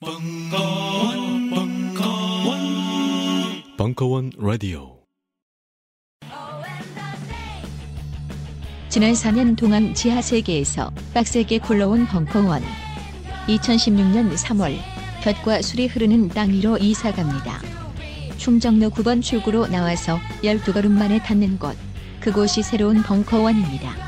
벙커원, 벙커원, 벙커원 라디오. 지난 4년 동안 지하 세계에서 빡세게 굴러온 벙커원. 2016년 3월 볕과 술이 흐르는 땅 위로 이사 갑니다. 충정로 9번 출구로 나와서 12걸음 만에 닿는 곳. 그곳이 새로운 벙커원입니다.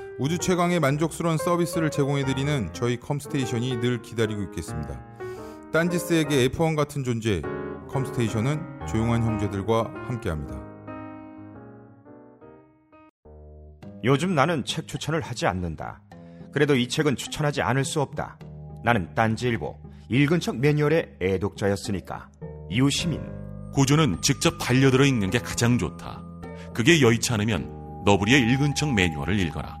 우주 최강의 만족스러운 서비스를 제공해드리는 저희 컴스테이션이 늘 기다리고 있겠습니다. 딴지스에게 F1 같은 존재, 컴스테이션은 조용한 형제들과 함께합니다. 요즘 나는 책 추천을 하지 않는다. 그래도 이 책은 추천하지 않을 수 없다. 나는 딴지일보 읽은 척 매뉴얼의 애독자였으니까. 이웃시민 고전은 직접 반려들어 읽는 게 가장 좋다. 그게 여의치 않으면 너부리의 읽은 척 매뉴얼을 읽어라.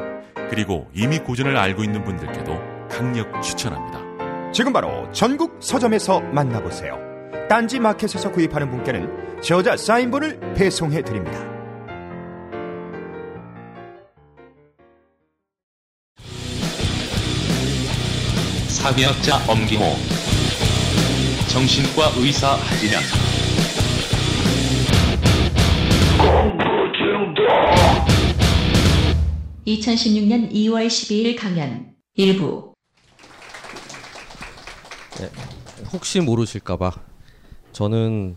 그리고 이미 고전을 알고 있는 분들께도 강력 추천합니다. 지금 바로 전국 서점에서 만나보세요. 딴지 마켓에서 구입하는 분께는 저자 사인본을 배송해 드립니다. 사회학자 엄기호 정신과 의사 하진영 2016년 2월 12일 강연 일부 혹시 모르실까봐 저는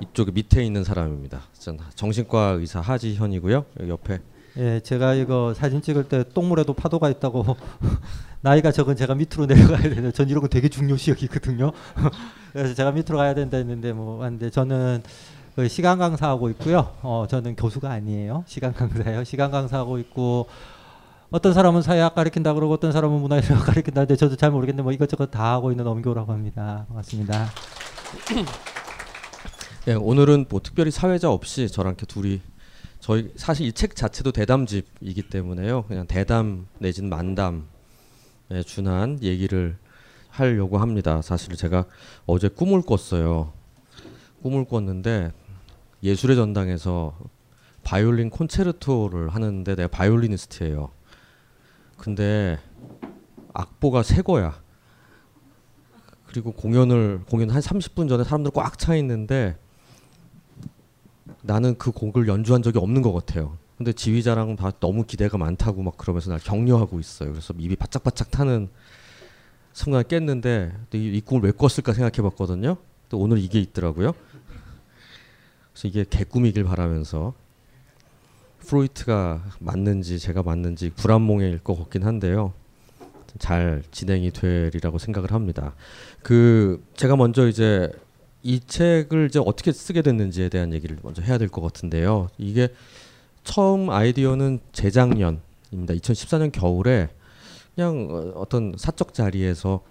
이쪽 밑에 있는 사람입니다. 전 정신과 의사 하지현이고요. 여기 옆에 예, 제가 이거 사진 찍을 때 똥물에도 파도가 있다고 나이가 적은 제가 밑으로 내려가야 되는데 전 이런 거 되게 중요시 여기거든요. 그래서 제가 밑으로 가야 된다 했는데 뭐 왔는데 저는 그 시간 강사하고 있고요. 어, 저는 교수가 아니에요. 시간 강사예요. 시간 강사하고 있고 어떤 사람은 사회학 가르친다 그러고 어떤 사람은 문화의학 가르친다는데 저도 잘 모르겠는데 뭐 이것저것 다 하고 있는 엄교라고 합니다. 반갑습니다. 네, 오늘은 뭐 특별히 사회자 없이 저랑 이렇게 둘이 저희 사실 이 책 자체도 대담집이기 때문에요. 그냥 대담 내지는 만담에 준한 얘기를 하려고 합니다. 사실 제가 어제 꿈을 꿨어요. 꿈을 꿨는데 예술의 전당에서 바이올린 콘체르토를 하는데 내가 바이올리니스트예요. 근데 악보가 새 거야. 그리고 공연을 공연 한 30분 전에 사람들 꽉 차 있는데 나는 그 곡을 연주한 적이 없는 것 같아요. 근데 지휘자랑 다 너무 기대가 많다고 막 그러면서 날 격려하고 있어요. 그래서 입이 바짝바짝 타는 순간 깼는데 이, 이 꿈을 왜 꿨을까 생각해봤거든요. 또 오늘 이게 있더라고요. 그래서 이게 개꿈이길 바라면서 프로이트가 맞는지 제가 맞는지 불안몽일 것 같긴 한데요. 잘 진행이 되리라고 생각을 합니다. 그 제가 먼저 이제 이 책을 이제 어떻게 쓰게 됐는지에 대한 얘기를 먼저 해야 될 것 같은데요. 이게 처음 아이디어는 재작년입니다. 2014년 겨울에 그냥 어떤 사적 자리에서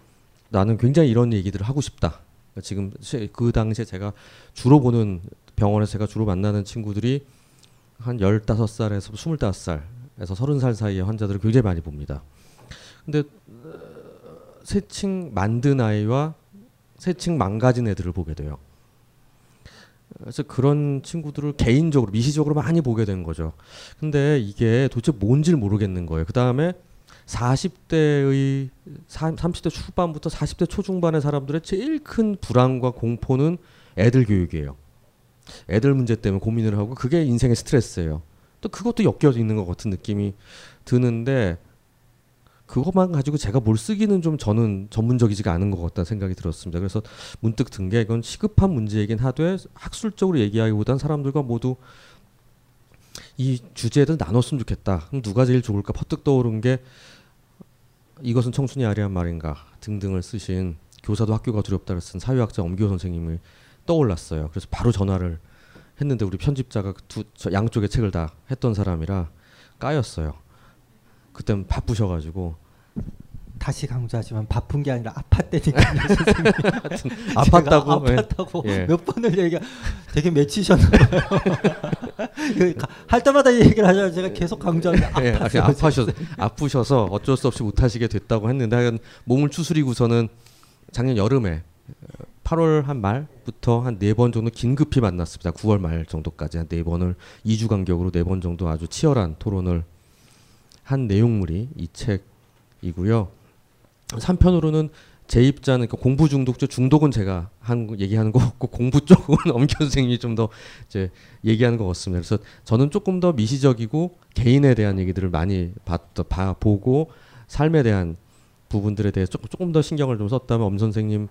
나는 굉장히 이런 얘기들을 하고 싶다. 지금 그 당시에 제가 주로 보는 병원에서 제가 주로 만나는 친구들이 한 15살에서 25살에서 30살 사이의 환자들을 굉장히 많이 봅니다. 근데 새칭 만든 아이와 새칭 망가진 애들을 보게 돼요. 그래서 그런 친구들을 개인적으로 미시적으로 많이 보게 된 거죠. 근데 이게 도대체 뭔지를 모르겠는 거예요. 그 다음에 40대의 30대 초반부터 40대 초중반의 사람들의 제일 큰 불안과 공포는 애들 교육이에요. 애들 문제 때문에 고민을 하고 그게 인생의 스트레스예요. 또 그것도 엮여 있는 것 같은 느낌이 드는데 그것만 가지고 제가 뭘 쓰기는 좀 저는 전문적이지가 않은 것 같다는 생각이 들었습니다. 그래서 문득 든 게 이건 시급한 문제이긴 하되 학술적으로 얘기하기보단 사람들과 모두 이 주제를 나눴으면 좋겠다. 그럼 누가 제일 좋을까 퍼뜩 떠오른 게 이것은 청춘이 아리한 말인가 등등을 쓰신 교사도 학교가 두렵다를 쓴 사회학자 엄기호 선생님을 떠올랐어요. 그래서 바로 전화를 했는데 우리 편집자가 그두저 양쪽의 책을 다 했던 사람이라 까였어요. 그땐 바쁘셔가지고 다시 강조하지만 바쁜 게 아니라 아팠다니까 하여튼 아팠다고 예. 아팠다고 예. 몇 번을 얘기 되게 맺히셨나요? 할 때마다 이 얘기를 하잖아요. 제가 계속 강조하는데 예, 아팠어요. 아파셔 아프셔서 어쩔 수 없이 못 하시게 됐다고 했는데 하여간 몸을 추스리고서는 작년 여름에 8월 한 말부터 한 네 번 정도 긴급히 만났습니다. 9월 말 정도까지 한 네 번을 2주 간격으로 네 번 정도 아주 치열한 토론을 한 내용물이 이 책이고요. 3편으로는 제 입자는 그 공부 중독죠. 중독은 제가 한 거- 얘기하는 거 같고 공부 쪽은 엄기 선생님이 좀 더 이제 얘기하는 것 같습니다. 그래서 저는 조금 더 미시적이고 개인에 대한 얘기들을 많이 봤, 봐, 보고 삶에 대한 부분들에 대해서 조금, 조금 더 신경을 좀 썼다면 엄 선생님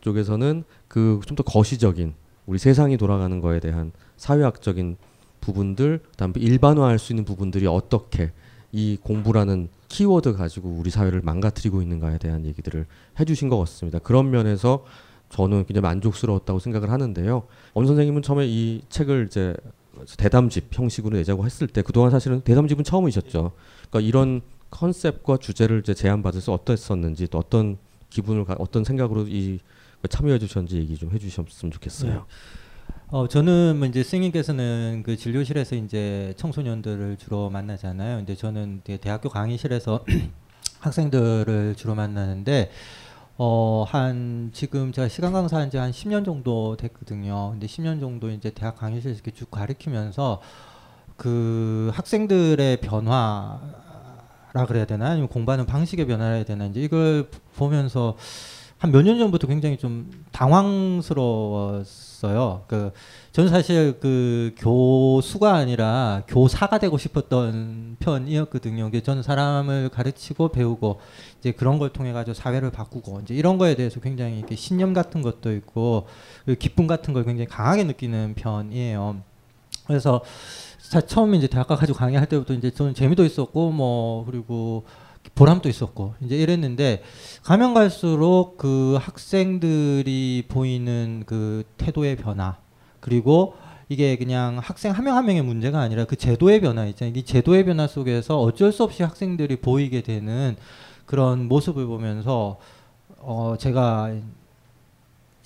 쪽에서는 그 좀 더 거시적인 우리 세상이 돌아가는 거에 대한 사회학적인 부분들, 그다음에 일반화할 수 있는 부분들이 어떻게 이 공부라는 키워드 가지고 우리 사회를 망가뜨리고 있는가에 대한 얘기들을 해주신 것 같습니다. 그런 면에서 저는 굉장히 만족스러웠다고 생각을 하는데요. 엄 선생님은 처음에 이 책을 이제 대담집 형식으로 내자고 했을 때 그동안 사실은 대담집은 처음이셨죠. 그러니까 이런 컨셉과 주제를 이제 제안받아서 어땠었는지 또 어떤 기분을 가, 어떤 생각으로 이 참여해 주셨는지 얘기 좀 해주셨으면 좋겠어요. 어 저는 뭐 이제 스님께서는 그 진료실에서 이제 청소년들을 주로 만나잖아요. 근데 저는 대학교 강의실에서 학생들을 주로 만나는데 어 한 지금 제가 시간 강사한 지 한 10년 정도 됐거든요. 근데 10년 정도 이제 대학 강의실에서 이렇게 쭉 가르치면서 그 학생들의 변화라 그래야 되나 아니면 공부하는 방식의 변화라 해야 되나 이제 이걸 보면서 한 몇 년 전부터 굉장히 좀 당황스러웠어요. 그 저는 사실 그 교수가 아니라 교사가 되고 싶었던 편이었거든요. 저는 사람을 가르치고 배우고 이제 그런 걸 통해 가지고 사회를 바꾸고 이제 이런 거에 대해서 굉장히 이렇게 신념 같은 것도 있고 그 기쁨 같은 걸 굉장히 강하게 느끼는 편이에요. 그래서 자, 처음 이제 대학 가가지고 강의할 때부터 이제 저는 재미도 있었고 뭐 그리고 보람도 있었고 이제 이랬는데 가면 갈수록 그 학생들이 보이는 그 태도의 변화 그리고 이게 그냥 학생 한 명 한 명의 문제가 아니라 그 제도의 변화 있잖아요. 이 제도의 변화 속에서 어쩔 수 없이 학생들이 보이게 되는 그런 모습을 보면서 어 제가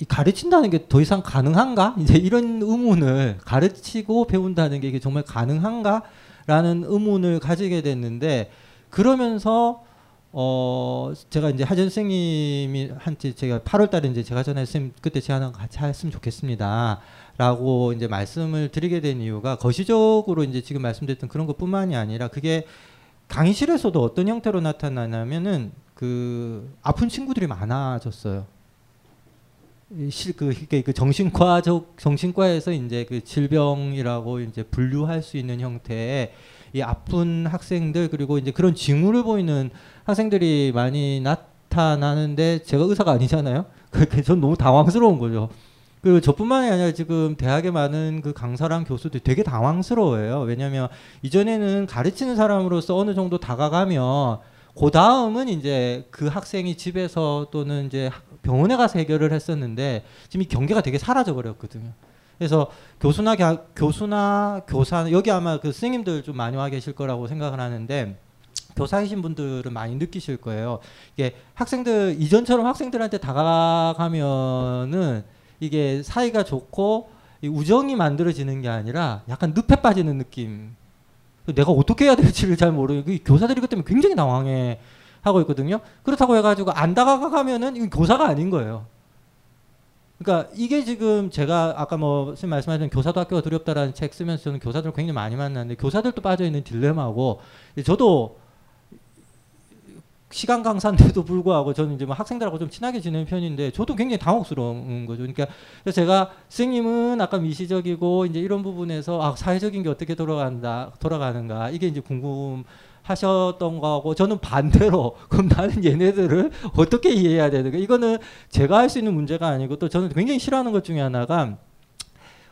이 가르친다는 게 더 이상 가능한가? 이제 이런 의문을 가르치고 배운다는 게 이게 정말 가능한가 라는 의문을 가지게 됐는데 그러면서 어 제가 이제 하전 선생님이 한테 제가 8월 달에 이제 제가 전에 쌤 그때 제안한 거 같이 했으면 좋겠습니다 라고 이제 말씀을 드리게 된 이유가 거시적으로 이제 지금 말씀드렸던 그런 것뿐만이 아니라 그게 강의실에서도 어떤 형태로 나타나냐면은 그 아픈 친구들이 많아졌어요. 이 실, 그, 그 정신과적, 정신과에서 이제 그 질병이라고 이제 분류할 수 있는 형태의 이 아픈 학생들 그리고 이제 그런 징후를 보이는 학생들이 많이 나타나는데 제가 의사가 아니잖아요. 그러니까 전 너무 당황스러운 거죠. 그 저뿐만이 아니라 지금 대학에 많은 그 강사랑 교수들이 되게 당황스러워해요. 왜냐하면 이전에는 가르치는 사람으로서 어느 정도 다가가면 그 다음은 이제 그 학생이 집에서 또는 이제 학- 병원에 가서 해결을 했었는데 지금 이 경계가 되게 사라져 버렸거든요. 그래서 교수나 가- 교수나 교사 여기 아마 그 선생님들 좀 많이 와 계실 거라고 생각을 하는데 교사이신 분들은 많이 느끼실 거예요. 이게 학생들 이전처럼 학생들한테 다가가면은 이게 사이가 좋고 이 우정이 만들어지는 게 아니라 약간 늪에 빠지는 느낌. 내가 어떻게 해야 될지를 잘 모르고 그 교사들이 그 때문에 굉장히 당황해 하고 있거든요. 그렇다고 해가지고 안 다가가면은 이건 교사가 아닌 거예요. 그러니까 이게 지금 제가 아까 뭐 선생님 말씀하신 교사도 학교가 두렵다라는 책 쓰면서 저는 교사들을 굉장히 많이 만났는데 교사들도 빠져 있는 딜레마고 저도 시간 강사인데도 불구하고 저는 이제 뭐 학생들하고 좀 친하게 지내는 편인데 저도 굉장히 당혹스러운 거죠. 그러니까 제가 선생님은 아까 미시적이고 이제 이런 부분에서 아 사회적인 게 어떻게 돌아간다 돌아가는가 이게 이제 궁금한 하셨던 거하고 저는 반대로 그럼 나는 얘네들을 어떻게 이해해야 되는가 이거는 제가 할 수 있는 문제가 아니고 또 저는 굉장히 싫어하는 것 중에 하나가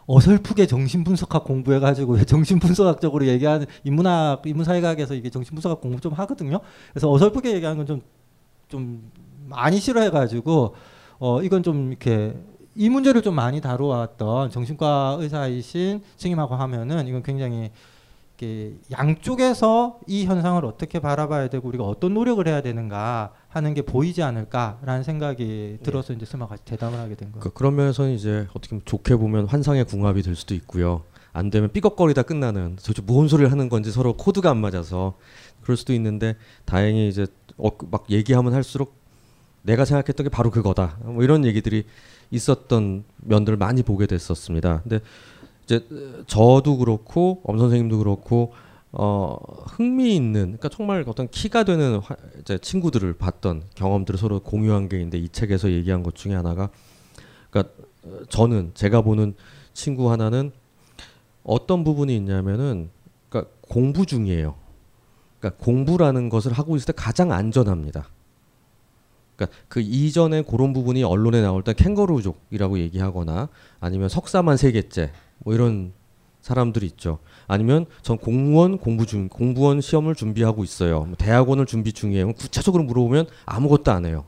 어설프게 정신분석학 공부해가지고 정신분석학적으로 얘기하는 인문학 인문사회학에서 이게 정신분석학 공부 좀 하거든요. 그래서 어설프게 얘기하는 건 좀 좀 많이 싫어해가지고 어 이건 좀 이렇게 이 문제를 좀 많이 다루었던 정신과 의사이신 스님하고 하면은 이건 굉장히 양쪽에서 이 현상을 어떻게 바라봐야 되고 우리가 어떤 노력을 해야 되는가 하는 게 보이지 않을까라는 생각이 들어서 이제 스마 같이 대담을 하게 된 거예요. 그, 그런 면에서는 이제 어떻게 보면 좋게 보면 환상의 궁합이 될 수도 있고요. 안 되면 삐걱거리다 끝나는 도대체 뭔 소리를 하는 건지 서로 코드가 안 맞아서 그럴 수도 있는데 다행히 이제 어, 막 얘기하면 할수록 내가 생각했던 게 바로 그거다. 뭐 이런 얘기들이 있었던 면들을 많이 보게 됐었습니다. 근데 이제 저도 그렇고 엄 선생님도 그렇고 어 흥미 있는 그러니까 정말 어떤 키가 되는 화, 이제 친구들을 봤던 경험들을 서로 공유한 게 있는데 이 책에서 얘기한 것 중에 하나가 그러니까 저는 제가 보는 친구 하나는 어떤 부분이 있냐면은 그러니까 공부 중이에요. 그러니까 공부라는 것을 하고 있을 때 가장 안전합니다. 그러니까 그 이전에 그런 부분이 언론에 나올 때 캥거루족이라고 얘기하거나 아니면 석사만 세 개째 뭐 이런 사람들이 있죠. 아니면 전 공무원 공부 중 공무원 시험을 준비하고 있어요. 뭐 대학원을 준비 중이에요. 구체적으로 물어보면 아무것도 안 해요.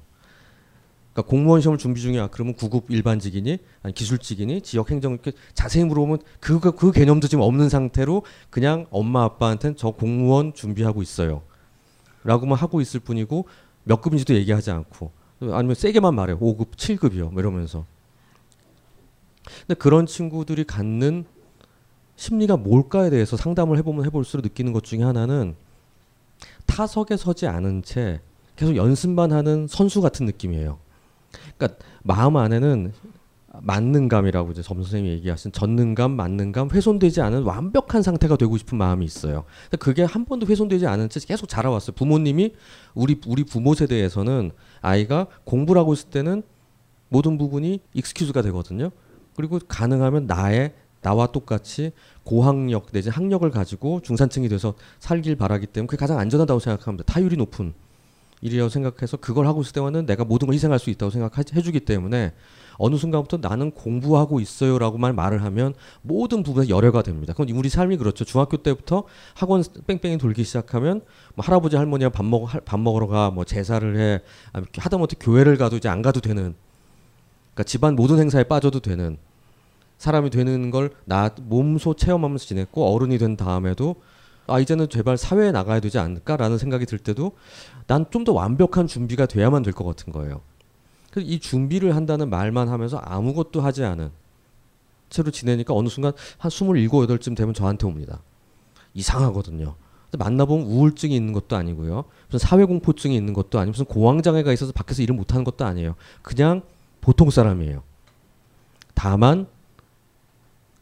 그러니까 공무원 시험을 준비 중이야. 그러면 구급 일반직이니 아니 기술직이니 지역 행정 이렇게 자세히 물어보면 그그 그 개념도 지금 없는 상태로 그냥 엄마 아빠한테는 저 공무원 준비하고 있어요. 라고만 하고 있을 뿐이고 몇 급인지도 얘기하지 않고 아니면 세게만 말해요. 5급, 7급이요. 뭐 이러면서. 근데 그런 친구들이 갖는 심리가 뭘까에 대해서 상담을 해보면 해볼수록 느끼는 것 중에 하나는 타석에 서지 않은 채 계속 연습만 하는 선수 같은 느낌이에요. 그러니까 마음 안에는 만능감이라고 이제 점 선생님이 얘기하신 전능감, 만능감, 훼손되지 않은 완벽한 상태가 되고 싶은 마음이 있어요. 근데 그게 한 번도 훼손되지 않은 채 계속 자라왔어요. 부모님이 우리 우리 부모 세대에서는 아이가 공부를 하고 있을 때는 모든 부분이 익스큐즈가 되거든요. 그리고 가능하면 나의 나와 똑같이 고학력 내지 학력을 가지고 중산층이 돼서 살길 바라기 때문에 그게 가장 안전하다고 생각합니다. 타율이 높은 일이라고 생각해서 그걸 하고 있을 때와는 내가 모든 걸 희생할 수 있다고 생각해주기 때문에 어느 순간부터 나는 공부하고 있어요라고만 말을 하면 모든 부분에 열애가 됩니다. 그건 우리 삶이 그렇죠. 중학교 때부터 학원 뺑뺑이 돌기 시작하면 뭐 할아버지 할머니와 밥 먹어 밥 먹으러 가, 뭐 제사를 해, 하다못해 교회를 가도 이제 안 가도 되는, 그러니까 집안 모든 행사에 빠져도 되는 사람이 되는 걸 나 몸소 체험하면서 지냈고 어른이 된 다음에도 아 이제는 제발 사회에 나가야 되지 않을까라는 생각이 들 때도 난 좀 더 완벽한 준비가 돼야만 될 것 같은 거예요. 이 준비를 한다는 말만 하면서 아무것도 하지 않은 채로 지내니까 어느 순간 한 스물일곱 여덟쯤 되면 저한테 옵니다. 이상하거든요. 만나보면 우울증이 있는 것도 아니고요. 무슨 사회공포증이 있는 것도 아니고 무슨 공황장애가 있어서 밖에서 일을 못하는 것도 아니에요. 그냥 보통 사람이에요. 다만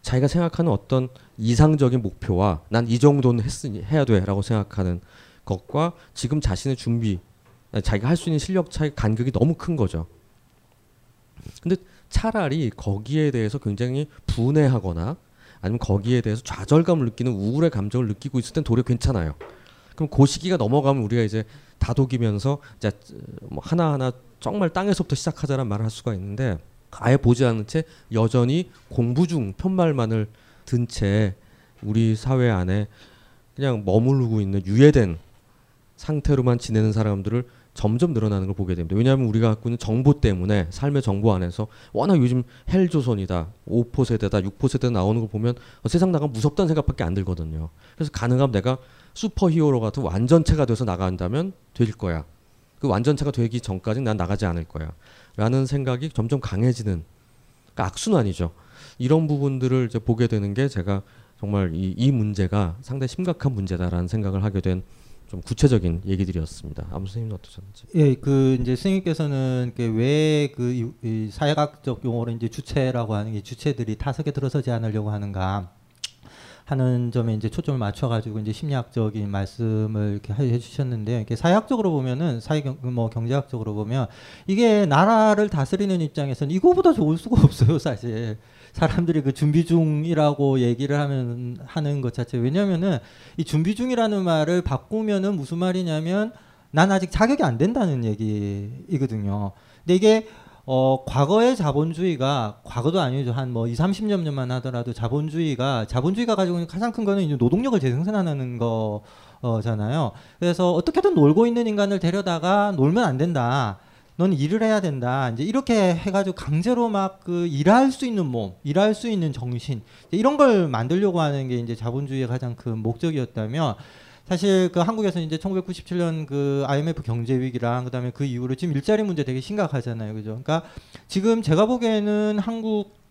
자기가 생각하는 어떤 이상적인 목표와 난 이 정도는 했으니 해야 돼라고 생각하는 것과 지금 자신의 준비 자기가 할 수 있는 실력 차이 간격이 너무 큰 거죠. 근데 차라리 거기에 대해서 굉장히 분해하거나 아니면 거기에 대해서 좌절감을 느끼는 우울의 감정을 느끼고 있을 땐 도리어 괜찮아요. 그럼 그 시기가 넘어가면 우리가 이제 다독이면서 이제 뭐 하나하나 정말 땅에서부터 시작하자는 말을 할 수가 있는데 아예 보지 않은 채 여전히 공부 중 편말만을 든 채 우리 사회 안에 그냥 머무르고 있는 유예된 상태로만 지내는 사람들을 점점 늘어나는 걸 보게 됩니다. 왜냐하면 우리가 갖고 있는 정보 때문에 삶의 정보 안에서 워낙 요즘 헬조선이다, 5포 세대다, 6포 세대 나오는 걸 보면 세상 나가 무섭다는 생각밖에 안 들거든요. 그래서 가능하면 내가 슈퍼 히어로 같은 완전체가 돼서 나간다면 될 거야. 그 완전체가 되기 전까지는 난 나가지 않을 거야. 라는 생각이 점점 강해지는 그러니까 악순환이죠. 이런 부분들을 이제 보게 되는 게 제가 정말 이, 이 문제가 상당히 심각한 문제다라는 생각을 하게 된 좀 구체적인 얘기들이었습니다. 아무 선생님은 어떠셨는지? 예, 그 이제 스님께서는 왜그 사회학적 용어로 이제 주체라고 하는 게 주체들이 타석에 들어서지 않으려고 하는가? 하는 점에 이제 초점을 맞춰가지고 이제 심리학적인 말씀을 이렇게 해- 해주셨는데 이렇게 사회학적으로 보면은 사회 경, 뭐 경제학적으로 보면 이게 나라를 다스리는 입장에서는 이거보다 좋을 수가 없어요 사실 사람들이 그 준비 중이라고 얘기를 하면 하는 것 자체 왜냐면은 이 준비 중이라는 말을 바꾸면은 무슨 말이냐면 난 아직 자격이 안 된다는 얘기이거든요. 근데 이게 어 과거의 자본주의가 과거도 아니죠. 한 뭐 2, 30년 전만 하더라도 자본주의가 자본주의가 가지고 있는 가장 큰 거는 이제 노동력을 재생산하는 거잖아요. 그래서 어떻게든 놀고 있는 인간을 데려다가 놀면 안 된다. 넌 일을 해야 된다. 이제 이렇게 해가지고 강제로 막 그 일할 수 있는 몸, 일할 수 있는 정신 이런 걸 만들려고 하는 게 이제 자본주의의 가장 큰 목적이었다면 사실 그 한국에서 이제 1997년 그 IMF 경제 위기랑 그다음에 그 이후로 지금 일자리 문제 되게 심각하잖아요. 그죠? 그러니까 지금 제가 보기에는 한국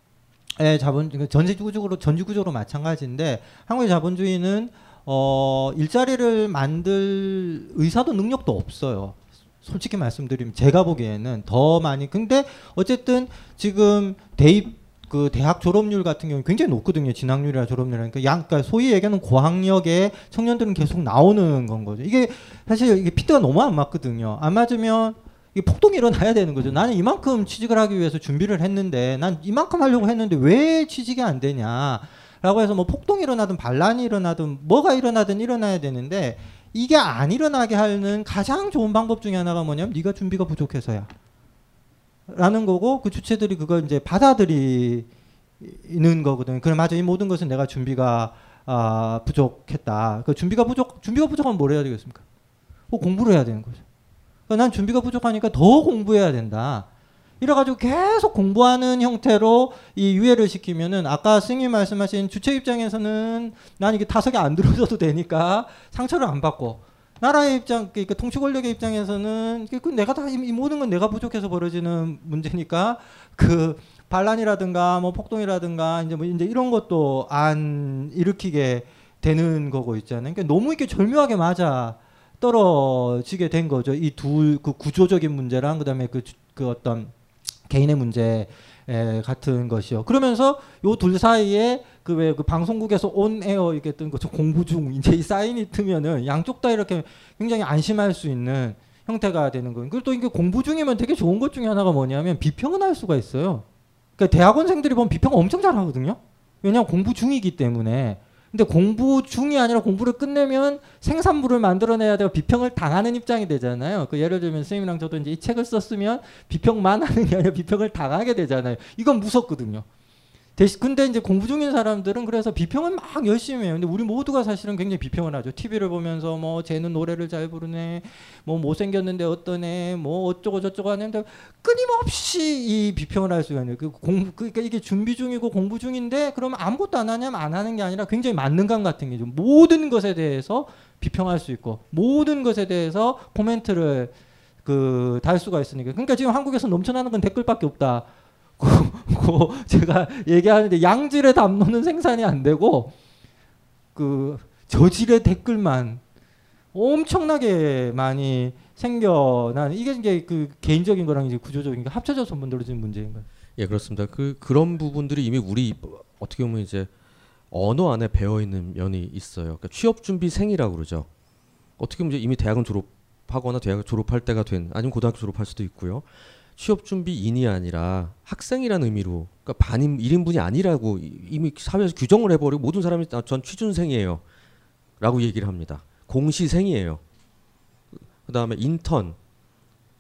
의 자본 그 전지구조로 전지구조로 마찬가지인데 한국의 자본주의는 어 일자리를 만들 의사도 능력도 없어요. 솔직히 말씀드리면 제가 보기에는 더 많이 근데 어쨌든 지금 대입 그 대학 졸업률 같은 경우 굉장히 높거든요. 진학률이나 졸업률이니까 양 그러니까 소위 얘기하는 고학력의 청년들은 계속 나오는 건 거죠. 이게 사실 이게 피트가 너무 안 맞거든요. 안 맞으면 이게 폭동이 일어나야 되는 거죠. 나는 이만큼 취직을 하기 위해서 준비를 했는데 난 이만큼 하려고 했는데 왜 취직이 안 되냐? 라고 해서 뭐 폭동이 일어나든 반란이 일어나든 뭐가 일어나든 일어나야 되는데 이게 안 일어나게 하는 가장 좋은 방법 중에 하나가 뭐냐면 네가 준비가 부족해서야. 라는 거고 그 주체들이 그걸 이제 받아들이는 거거든요. 그래 맞아 이 모든 것은 내가 준비가 아, 부족했다. 그 준비가 부족 준비가 부족하면 뭘 해야 되겠습니까? 뭐 공부를 해야 되는 거죠. 그러니까 난 준비가 부족하니까 더 공부해야 된다. 이래가지고 계속 공부하는 형태로 이 유예를 시키면은 아까 스님 말씀하신 주체 입장에서는 난 이게 타석에 안 들어줘도 되니까 상처를 안 받고 나라의 입장, 그러니까 통치 권력의 입장에서는 그 내가 다 이 모든 건 내가 부족해서 벌어지는 문제니까 그 반란이라든가 뭐 폭동이라든가 이제 뭐 이제 이런 것도 안 일으키게 되는 거고 있잖아요. 그러니까 너무 이렇게 절묘하게 맞아 떨어지게 된 거죠. 이둘그 구조적인 문제랑 그다음에 그, 그 어떤 개인의 문제 에, 같은 것이요. 그러면서 요 둘 사이에 그 왜 그 방송국에서 온 에어 이게 뜬 거죠. 공부 중 이제 이 사인이 뜨면은 양쪽 다 이렇게 굉장히 안심할 수 있는 형태가 되는 거예요. 그리고 또 이게 공부 중이면 되게 좋은 것 중에 하나가 뭐냐면 비평은 할 수가 있어요. 그러니까 대학원생들이 보면 비평 엄청 잘하거든요. 왜냐하면 공부 중이기 때문에. 근데 공부 중이 아니라 공부를 끝내면 생산물을 만들어내야 되고 비평을 당하는 입장이 되잖아요. 그 예를 들면 선생님이랑 저도 이제 이 책을 썼으면 비평만 하는 게 아니라 비평을 당하게 되잖아요. 이건 무섭거든요. 대신 근데 이제 공부 중인 사람들은 그래서 비평을 막 열심히 해요. 근데 우리 모두가 사실은 굉장히 비평을 하죠. TV를 보면서 뭐 쟤는 노래를 잘 부르네, 뭐 못생겼는데 어떠네, 뭐 어쩌고 저쩌고 하는데 끊임없이 이 비평을 할 수가 있는 그 공부 그러니까 이게 준비 중이고 공부 중인데 그러면 아무것도 안 하냐면 안 하는 게 아니라 굉장히 만능감 같은 게 좀 모든 것에 대해서 비평할 수 있고 모든 것에 대해서 코멘트를 그 달 수가 있으니까 그러니까 지금 한국에서 넘쳐나는 건 댓글밖에 없다. 고 제가 얘기하는데 양질의 담론은 생산이 안 되고 그 저질의 댓글만 엄청나게 많이 생겨난 이게 이제 그 개인적인 거랑 이제 구조적인 게 합쳐져서 만들어진 문제인 거예요. 예 그렇습니다. 그 그런 부분들이 이미 우리 어떻게 보면 이제 언어 안에 배어 있는 면이 있어요. 그러니까 취업 준비생이라고 그러죠. 어떻게 보면 이미 대학은 졸업하거나 대학을 졸업할 때가 된 아니면 고등학교 졸업할 수도 있고요. 취업 준비인이 아니라 학생이라는 의미로 그러니까 반인 1인분이 아니라고 이미 사회에서 규정을 해버리고 모든 사람이 아, 전 취준생이에요. 라고 얘기를 합니다. 공시생이에요. 그 다음에 인턴.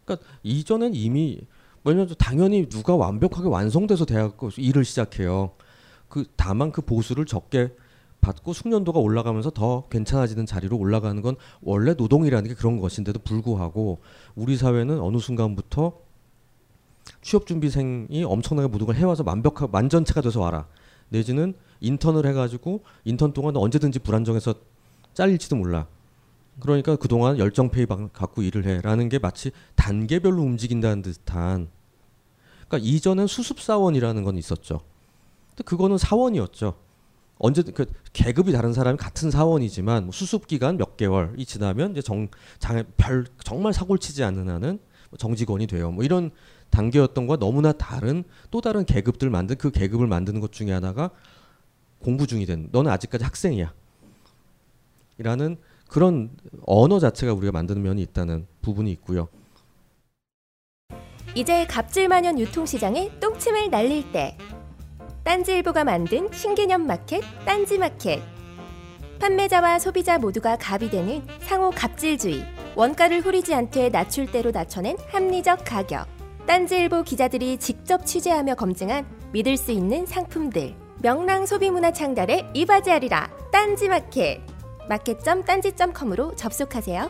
그러니까 이전엔 이미 왜냐면 당연히 누가 완벽하게 완성돼서 대학 일을 시작해요. 그 다만 그 보수를 적게 받고 숙련도가 올라가면서 더 괜찮아지는 자리로 올라가는 건 원래 노동이라는 게 그런 것인데도 불구하고 우리 사회는 어느 순간부터 취업 준비생이 엄청나게 걸 해와서 완벽하 완전체가 돼서 와라. 내지는 인턴을 해가지고 인턴 동안 언제든지 불안정해서 잘릴지도 몰라. 그러니까 그동안 열정페이 갖고 일을 해라는 게 마치 단계별로 움직인다는 듯한. 그러니까 이전엔 수습사원이라는 건 있었죠. 근데 그거는 사원이었죠. 언제 그 계급이 다른 사람이 같은 사원이지만 수습 기간 몇 개월이 지나면 이제 정 장애 별 정말 사고를 치지 않는 한은 정직원이 돼요. 뭐 이런 단계였던 것과 너무나 다른 또 다른 계급들 만든 그 계급을 만드는 것 중에 하나가 공부 중이든 너는 아직까지 학생이야. 이라는 그런 언어 자체가 우리가 만드는 면이 있다는 부분이 있고요. 이제 갑질만연 유통시장에 똥침을 날릴 때 딴지일보가 만든 신개념 마켓 딴지마켓 판매자와 소비자 모두가 갑이 되는 상호 갑질주의 원가를 후리지 않되 낮출 대로 낮춰낸 합리적 가격 딴지일보 기자들이 직접 취재하며 검증한 믿을 수 있는 상품들 명랑 소비문화 창달에 이바지하리라 딴지마켓 마켓점 딴지점컴으로 접속하세요.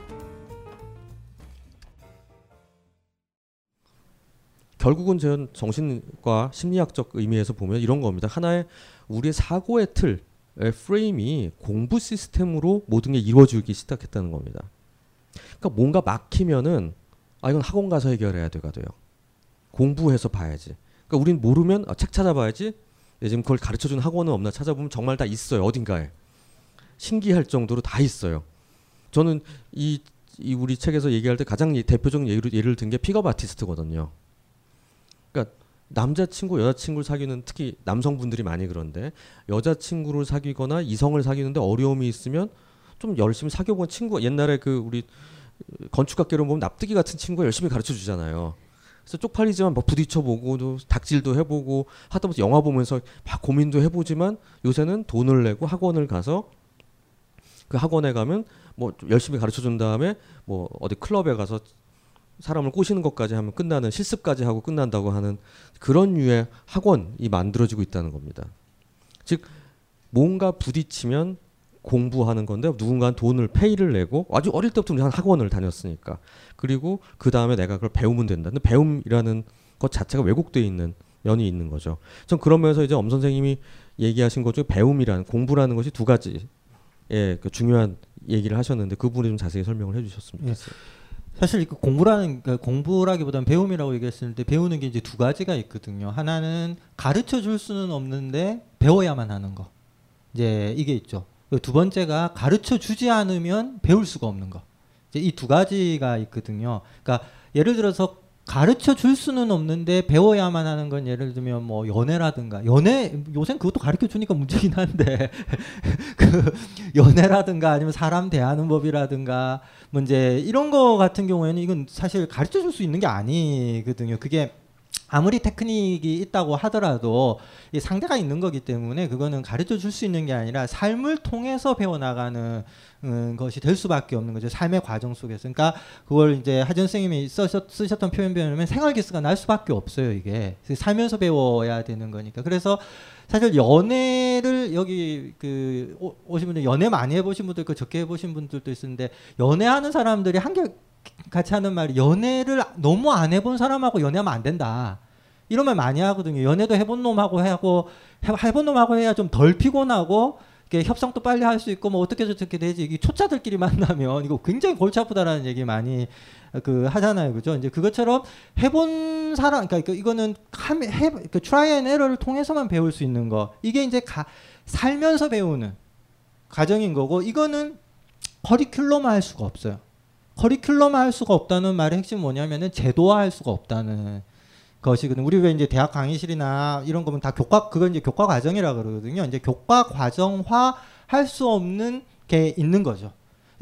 결국은 전 정신과 심리학적 의미에서 보면 이런 겁니다. 하나의 우리의 사고의 틀, 프레임이 공부 시스템으로 모든 게 이루어지기 시작했다는 겁니다. 그러니까 뭔가 막히면은 아 이건 학원 가서 해결해야 돼가 돼요. 공부해서 봐야지. 그러니까 우린 모르면 아, 책 찾아봐야지. 네, 지금 그걸 가르쳐 주는 학원은 없나 찾아보면 정말 다 있어요. 어딘가에. 신기할 정도로 다 있어요. 저는 이, 이 우리 책에서 얘기할 때 가장 대표적인 예를, 예를 든 게 픽업 아티스트거든요. 그러니까 남자친구, 여자친구를 사귀는 특히 남성분들이 많이 그런데 여자친구를 사귀거나 이성을 사귀는데 어려움이 있으면 좀 열심히 사귀어본 친구 옛날에 그 우리 건축학개론 보면 납득이 같은 친구가 열심히 가르쳐 주잖아요. 그래서 쪽팔리지만 막 부딪혀보고 닥질도 해보고 하다못해 영화 보면서 막 고민도 해보지만 요새는 돈을 내고 학원을 가서 그 학원에 가면 뭐 열심히 가르쳐 준 다음에 뭐 어디 클럽에 가서 사람을 꼬시는 것까지 하면 끝나는 실습까지 하고 끝난다고 하는 그런 류의 학원이 만들어지고 있다는 겁니다. 즉 뭔가 부딪히면 공부하는 건데 누군가는 돈을 페이를 내고 아주 어릴 때부터 우리 한 학원을 다녔으니까 그리고 그 다음에 내가 그걸 배우면 된다. 근데 배움이라는 것 자체가 왜곡되어 있는 면이 있는 거죠. 전 그러면서 이제 엄 선생님이 얘기하신 것 중에 배움이라는 공부라는 것이 두 가지 예, 그 중요한 얘기를 하셨는데 그 부분이 좀 자세히 설명을 해주셨으면 좋겠어요. 예. 사실 그 공부라는 그러니까 공부라기보다는 배움이라고 얘기했을 때 배우는 게 이제 두 가지가 있거든요. 하나는 가르쳐 줄 수는 없는데 배워야만 하는 거. 이제 이게 있죠. 두 번째가 가르쳐 주지 않으면 배울 수가 없는 거. 이제 이두 가지가 있거든요. 그러니까 예를 들어서 가르쳐 줄 수는 없는데 배워야만 하는 건 예를 들면 뭐 연애라든가 연애 요새 그것도 가르쳐 주니까 문제긴 한데 그 연애라든가 아니면 사람 대하는 법이라든가 문제 뭐 이런 거 같은 경우에는 이건 사실 가르쳐 줄 수 있는 게 아니거든요. 그게 아무리 테크닉이 있다고 하더라도 이 상대가 있는 거기 때문에 그거는 가르쳐 줄 수 있는 게 아니라 삶을 통해서 배워나가는 음, 것이 될 수밖에 없는 거죠. 삶의 과정 속에서. 그러니까 그걸 이제 하전 선생님이 쓰셨, 쓰셨던 표현 배우면 생활 기스가 날 수밖에 없어요. 이게 살면서 배워야 되는 거니까. 그래서 사실 연애를 여기 그 오, 오신 분들 연애 많이 해보신 분들 그 적게 해보신 분들도 있는데 연애하는 사람들이 한결 같이 하는 말이 연애를 너무 안 해본 사람하고 연애하면 안 된다. 이런 말 많이 하거든요. 연애도 해본 놈하고 하고 해본 놈하고 해야 좀 덜 피곤하고 협상도 빨리 할 수 있고 뭐 어떻게 저렇게 되지. 이 초짜들끼리 만나면 이거 굉장히 골치 아프다라는 얘기 많이 그 하잖아요, 그죠? 이제 그것처럼 해본 사람, 그러니까 이거는 해, 그 try and error를 통해서만 배울 수 있는 거. 이게 이제 가, 살면서 배우는 과정인 거고 이거는 커리큘럼화 할 수가 없어요. 커리큘럼 할 수가 없다는 말의 핵심 뭐냐면은 제도화할 수가 없다는 것이거든. 우리 왜 이제 대학 강의실이나 이런 거면 다 교과 그건 이제 교과 과정이라 그러거든요. 이제 교과 과정화 할 수 없는 게 있는 거죠.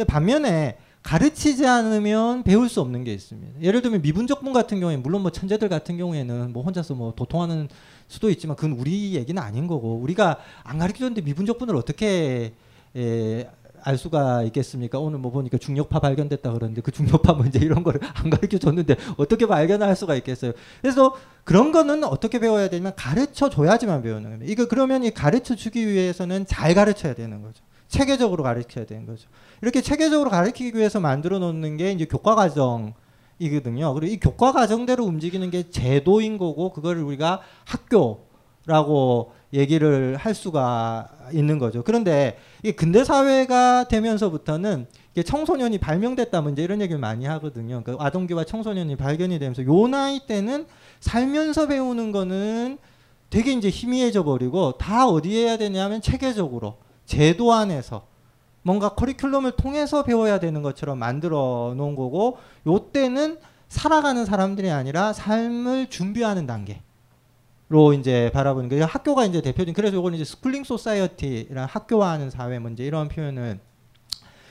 반면에 가르치지 않으면 배울 수 없는 게 있습니다. 예를 들면 미분적분 같은 경우에 물론 뭐 천재들 같은 경우에는 뭐 혼자서 뭐 도통하는 수도 있지만 그건 우리 얘기는 아닌 거고 우리가 안 가르쳐줬는데 미분적분을 어떻게 에, 알 수가 있겠습니까? 오늘 뭐 보니까 중력파 발견됐다 그러는데 그 중력파 문제 이런 거를 안 가르쳐 줬는데 어떻게 발견할 수가 있겠어요? 그래서 그런 거는 어떻게 배워야 되냐면 가르쳐 줘야지만 배우는 겁니다. 이거 그러면 이 가르쳐 주기 위해서는 잘 가르쳐야 되는 거죠. 체계적으로 가르쳐야 되는 거죠. 이렇게 체계적으로 가르치기 위해서 만들어 놓는 게 이제 교과 과정 이거든요. 그리고 이 교과 과정대로 움직이는 게 제도인 거고 그거를 우리가 학교라고 얘기를 할 수가 있는 거죠. 그런데 이게 근대 사회가 되면서부터는 이게 청소년이 발명됐다 문제 이런 얘기를 많이 하거든요. 그 아동기와 청소년이 발견이 되면서 요 나이 때는 살면서 배우는 거는 되게 이제 희미해져 버리고 다 어디에 해야 되냐면 체계적으로 제도 안에서 뭔가 커리큘럼을 통해서 배워야 되는 것처럼 만들어 놓은 거고 요 때는 살아가는 사람들이 아니라 삶을 준비하는 단계 로 이제 바라보는 게 학교가 이제 대표적인 그래서 이거는 이제 schooling society랑 학교화하는 사회 문제 이런 표현을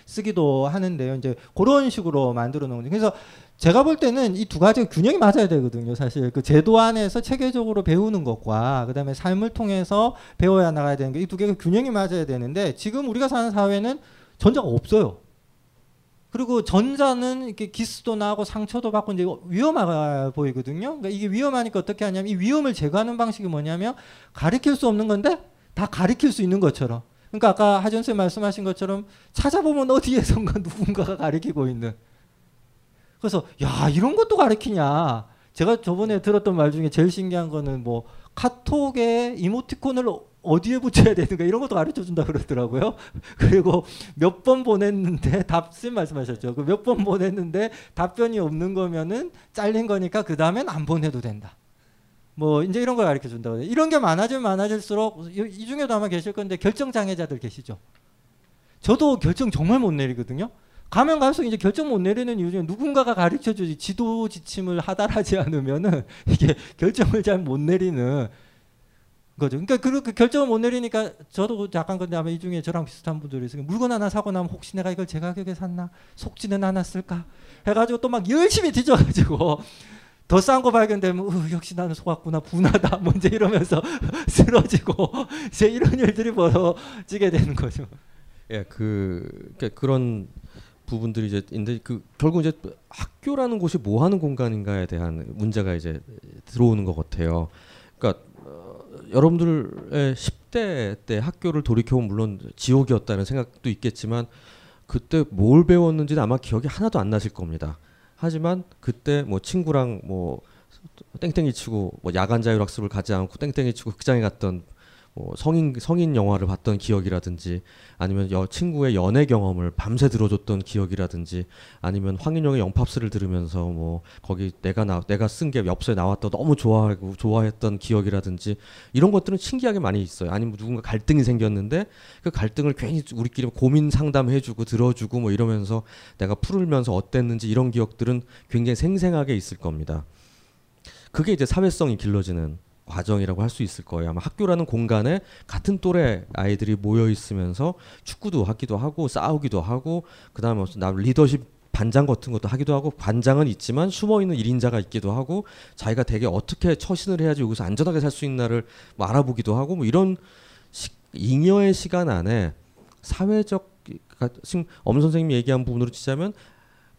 쓰기도 하는데요. 이제 그런 식으로 만들어 놓은 거죠. 그래서 제가 볼 때는 이 두 가지가 균형이 맞아야 되거든요. 사실 그 제도 안에서 체계적으로 배우는 것과 그다음에 삶을 통해서 배워야 나가야 되는 게 이 두 개가 균형이 맞아야 되는데 지금 우리가 사는 사회는 전자가 없어요. 그리고 전자는 이렇게 기스도 나고 상처도 받고 이제 위험해 보이거든요. 그러니까 이게 위험하니까 어떻게 하냐면 이 위험을 제거하는 방식이 뭐냐면 가리킬 수 없는 건데 다 가리킬 수 있는 것처럼. 그러니까 아까 하전 쌤 말씀하신 것처럼 찾아보면 어디에선가 누군가가 가리키고 있는. 그래서 야 이런 것도 가리키냐. 제가 저번에 들었던 말 중에 제일 신기한 거는 뭐 카톡에 이모티콘을 어디에 붙여야 되는가 이런 것도 가르쳐 준다 그러더라고요. 그리고 몇 번 보냈는데 답씀 말씀하셨죠. 그 몇 번 보냈는데 답변이 없는 거면은 잘린 거니까 그 다음엔 안 보내도 된다. 뭐 이제 이런 걸 가르쳐 준다고 이런 게 많아지면 많아질수록 이, 이 중에도 아마 계실 건데 결정 장애자들 계시죠. 저도 결정 정말 못 내리거든요. 가면 갈수록 이제 결정 못 내리는 이유 중에 누군가가 가르쳐 주지 지도 지침을 하달하지 않으면은 이게 결정을 잘 못 내리는 거죠. 그러니까 그렇게 결정을 못 내리니까 저도 약간 근데 아마 이 중에 저랑 비슷한 분들이 있으니까 물건 하나 사고 나면 혹시 내가 이걸 제 가격에 샀나 속지는 않았을까 해가지고 또 막 열심히 뒤져가지고 더 싼 거 발견되면 어, 역시 나는 속았구나 분하다 뭐 이제 이러면서 쓰러지고 이제 이런 일들이 벌어지게 되는 거죠. 예, 그 그러니까 그런 부분들이 이제 인데 그 결국 이제 학교라는 곳이 뭐 하는 공간인가에 대한 문제가 이제 들어오는 것 같아요. 그러니까 어, 여러분들의 10대 때 학교를 돌이켜보면 물론 지옥이었다는 생각도 있겠지만 그때 뭘 배웠는지는 아마 기억이 하나도 안 나실 겁니다. 하지만 그때 뭐 친구랑 뭐 땡땡이 치고 뭐 야간 자율학습을 가지 않고 땡땡이 치고 극장에 갔던 뭐 성인 성인 영화를 봤던 기억이라든지 아니면 여 친구의 연애 경험을 밤새 들어줬던 기억이라든지 아니면 황인영의 영팝스를 들으면서 뭐 거기 내가 나 내가 쓴 게 엽서에 나왔다 너무 좋아하고 좋아했던 기억이라든지 이런 것들은 신기하게 많이 있어요. 아니면 누군가 갈등이 생겼는데 그 갈등을 괜히 우리끼리 고민 상담해주고 들어주고 뭐 이러면서 내가 풀으면서 어땠는지 이런 기억들은 굉장히 생생하게 있을 겁니다. 그게 이제 사회성이 길러지는 과정이라고 할 수 있을 거예요. 아마 학교라는 공간에 같은 또래 아이들이 모여 있으면서 축구도 하기도 하고 싸우기도 하고 그다음에 무슨 나 리더십 반장 같은 것도 하기도 하고 반장은 있지만 숨어 있는 1인자가 있기도 하고 자기가 되게 어떻게 처신을 해야지 여기서 안전하게 살 수 있나를 뭐 알아보기도 하고 뭐 이런 시, 잉여의 시간 안에 사회적 지금 엄 선생님이 얘기한 부분으로 치자면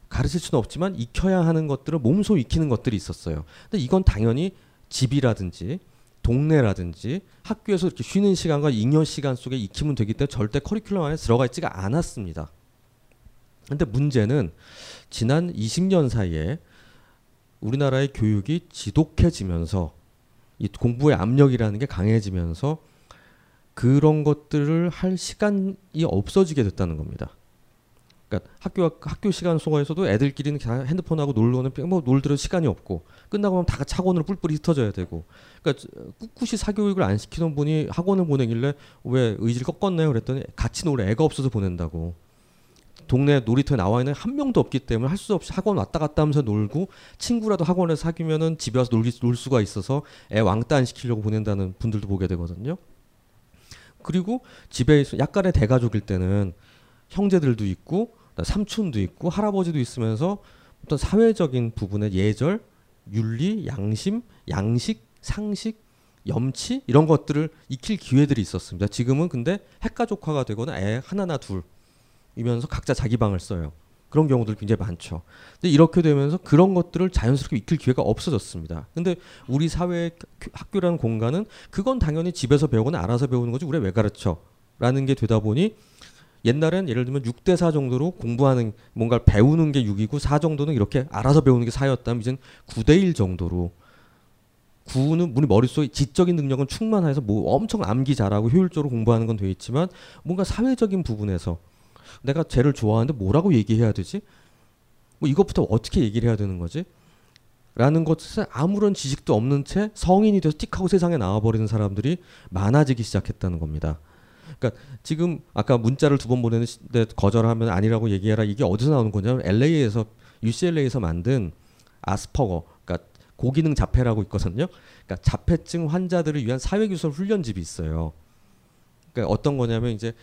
가르칠 수는 없지만 익혀야 하는 것들을 몸소 익히는 것들이 있었어요. 근데 이건 당연히 집이라든지 동네라든지 학교에서 이렇게 쉬는 시간과 잉여 시간 속에 익히면 되기 때문에 절대 커리큘럼 안에 들어가 있지가 않았습니다. 근데 문제는 지난 20년 사이에 우리나라의 교육이 지독해지면서 이 공부의 압력이라는 게 강해지면서 그런 것들을 할 시간이 없어지게 됐다는 겁니다. 그러니까 학교 학교 시간 속에서도 애들끼리는 핸드폰하고 놀러는 뭐 놀들어 시간이 없고 끝나고 나면 다 같이 학원으로 뿔뿔이 흩어져야 되고 그러니까 꿋꿋이 사교육을 안 시키던 분이 학원을 보내길래 왜 의지를 꺾었나요? 그랬더니 같이 놀 애가 없어서 보낸다고 동네 놀이터에 나와 있는 한 명도 없기 때문에 할 수 없이 학원 왔다 갔다 하면서 놀고 친구라도 학원에서 사귀면은 집에 와서 놀기, 놀 수가 있어서 애 왕따 안 시키려고 보낸다는 분들도 보게 되거든요. 그리고 집에 약간의 대가족일 때는 형제들도 있고 삼촌도 있고 할아버지도 있으면서 어떤 사회적인 부분의 예절, 윤리, 양심, 양식, 상식, 염치 이런 것들을 익힐 기회들이 있었습니다. 지금은 근데 핵가족화가 되거나 애 하나나 둘이면서 각자 자기 방을 써요. 그런 경우들 굉장히 많죠. 근데 이렇게 되면서 그런 것들을 자연스럽게 익힐 기회가 없어졌습니다. 근데 우리 사회 학교라는 공간은 그건 당연히 집에서 배우거나 알아서 배우는 거지 우리 왜 가르쳐? 라는 게 되다 보니 옛날엔 예를 들면 6대 4 정도로 공부하는 뭔가를 배우는 게 6이고 4 정도는 이렇게 알아서 배우는 게 4였다면 이젠 9대 1 정도로 9는 우리 머릿속에 지적인 능력은 충만해서 뭐 엄청 암기 잘하고 효율적으로 공부하는 건 돼 있지만 뭔가 사회적인 부분에서 내가 쟤를 좋아하는데 뭐라고 얘기해야 되지? 뭐 이것부터 어떻게 얘기를 해야 되는 거지? 라는 것에 아무런 지식도 없는 채 성인이 돼서 틱하고 세상에 나와버리는 사람들이 많아지기 시작했다는 겁니다. 그러니까 지금 아까 문자를 두 번 보내는데 거절하면 아니라고 얘기해라 이게 어디서 나오는 거냐면 LA에서 UCLA에서 만든 아스퍼거 그러니까 고기능 자폐라고 있거든요. 그러니까 자폐증 환자들을 위한 사회기술 훈련집이 있어요. 그러니까 어떤 거냐면 이제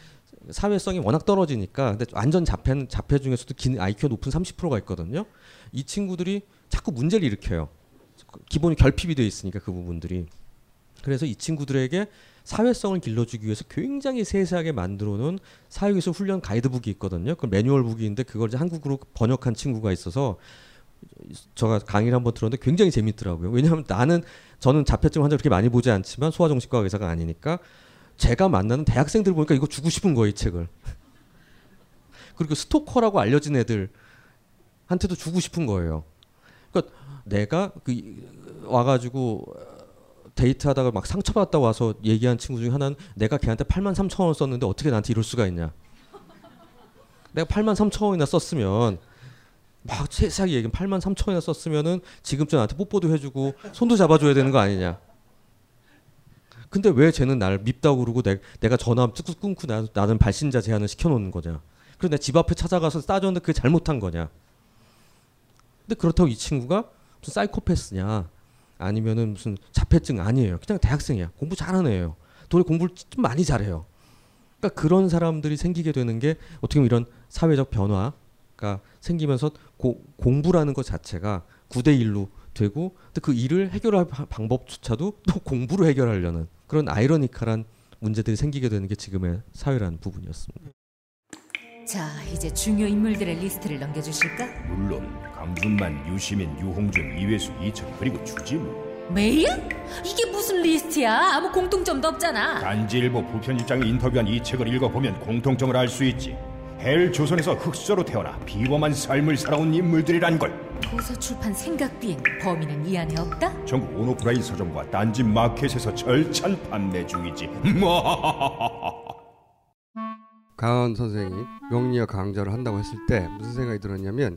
사회성이 워낙 떨어지니까 근데 완전 자폐는 자폐 중에서도 기, IQ가 높은 30%가 있거든요. 이 친구들이 자꾸 문제를 일으켜요. 기본이 결핍이 돼 있으니까 그 부분들이. 그래서 이 친구들에게 사회성을 길러주기 위해서 굉장히 세세하게 만들어 놓은 사회기술 훈련 가이드북이 있거든요. 그 매뉴얼북인데 그걸 이제 한국으로 번역한 친구가 있어서 제가 강의를 한번 들었는데 굉장히 재밌더라고요. 왜냐하면 나는 저는 자폐증 환자 그렇게 많이 보지 않지만 소아정신과 의사가 아니니까 제가 만나는 대학생들 보니까 이거 주고 싶은 거예요, 이 책을. 그리고 스토커라고 알려진 애들한테도 주고 싶은 거예요. 그러니까 내가 그 와가지고 데이트하다가 막 상처받았다 와서 얘기한 친구 중에 하나는 내가 걔한테 8만 3천 원 썼는데 어떻게 나한테 이럴 수가 있냐. 내가 8만 3천 원이나 썼으면 막 세세하게 얘기하면 8만 3천 원이나 썼으면은 지금쯤 나한테 뽀뽀도 해주고 손도 잡아줘야 되는 거 아니냐. 근데 왜 쟤는 나를 밉다고 그러고 내, 내가 전화 뚝뚝 끊고 나, 나는 발신자 제한을 시켜놓는 거냐. 그리고 내집 앞에 찾아가서 따졌는데 그게 잘못한 거냐. 근데 그렇다고 이 친구가 무슨 사이코패스냐 아니면은 무슨 자폐증 아니에요. 그냥 대학생이야. 공부 잘하는 애예요. 도리 공부를 좀 많이 잘해요. 그러니까 그런 사람들이 생기게 되는 게 어떻게 보면 이런 사회적 변화가 생기면서 고, 공부라는 것 자체가 9대 1로 되고 근데 그 일을 해결할 방법조차도 또 공부로 해결하려는 그런 아이러니컬한 문제들이 생기게 되는 게 지금의 사회라는 부분이었습니다. 자, 이제 중요 인물들의 리스트를 넘겨주실까? 물론 강준만, 유시민, 유홍준, 이외수, 이철 그리고 주진우 메일? 이게 무슨 리스트야? 아무 공통점도 없잖아. 딴지일보 부편집장이 인터뷰한 이 책을 읽어보면 공통점을 알 수 있지 헬 조선에서 흙수저로 태어나 비범한 삶을 살아온 인물들이란 걸 도서 출판 생각 비행 범인은 이 안에 없다? 전국 온오프라인 서점과 딴지 마켓에서 절찬 판매 중이지 강헌 선생이 명리학 강좌를 한다고 했을 때 무슨 생각이 들었냐면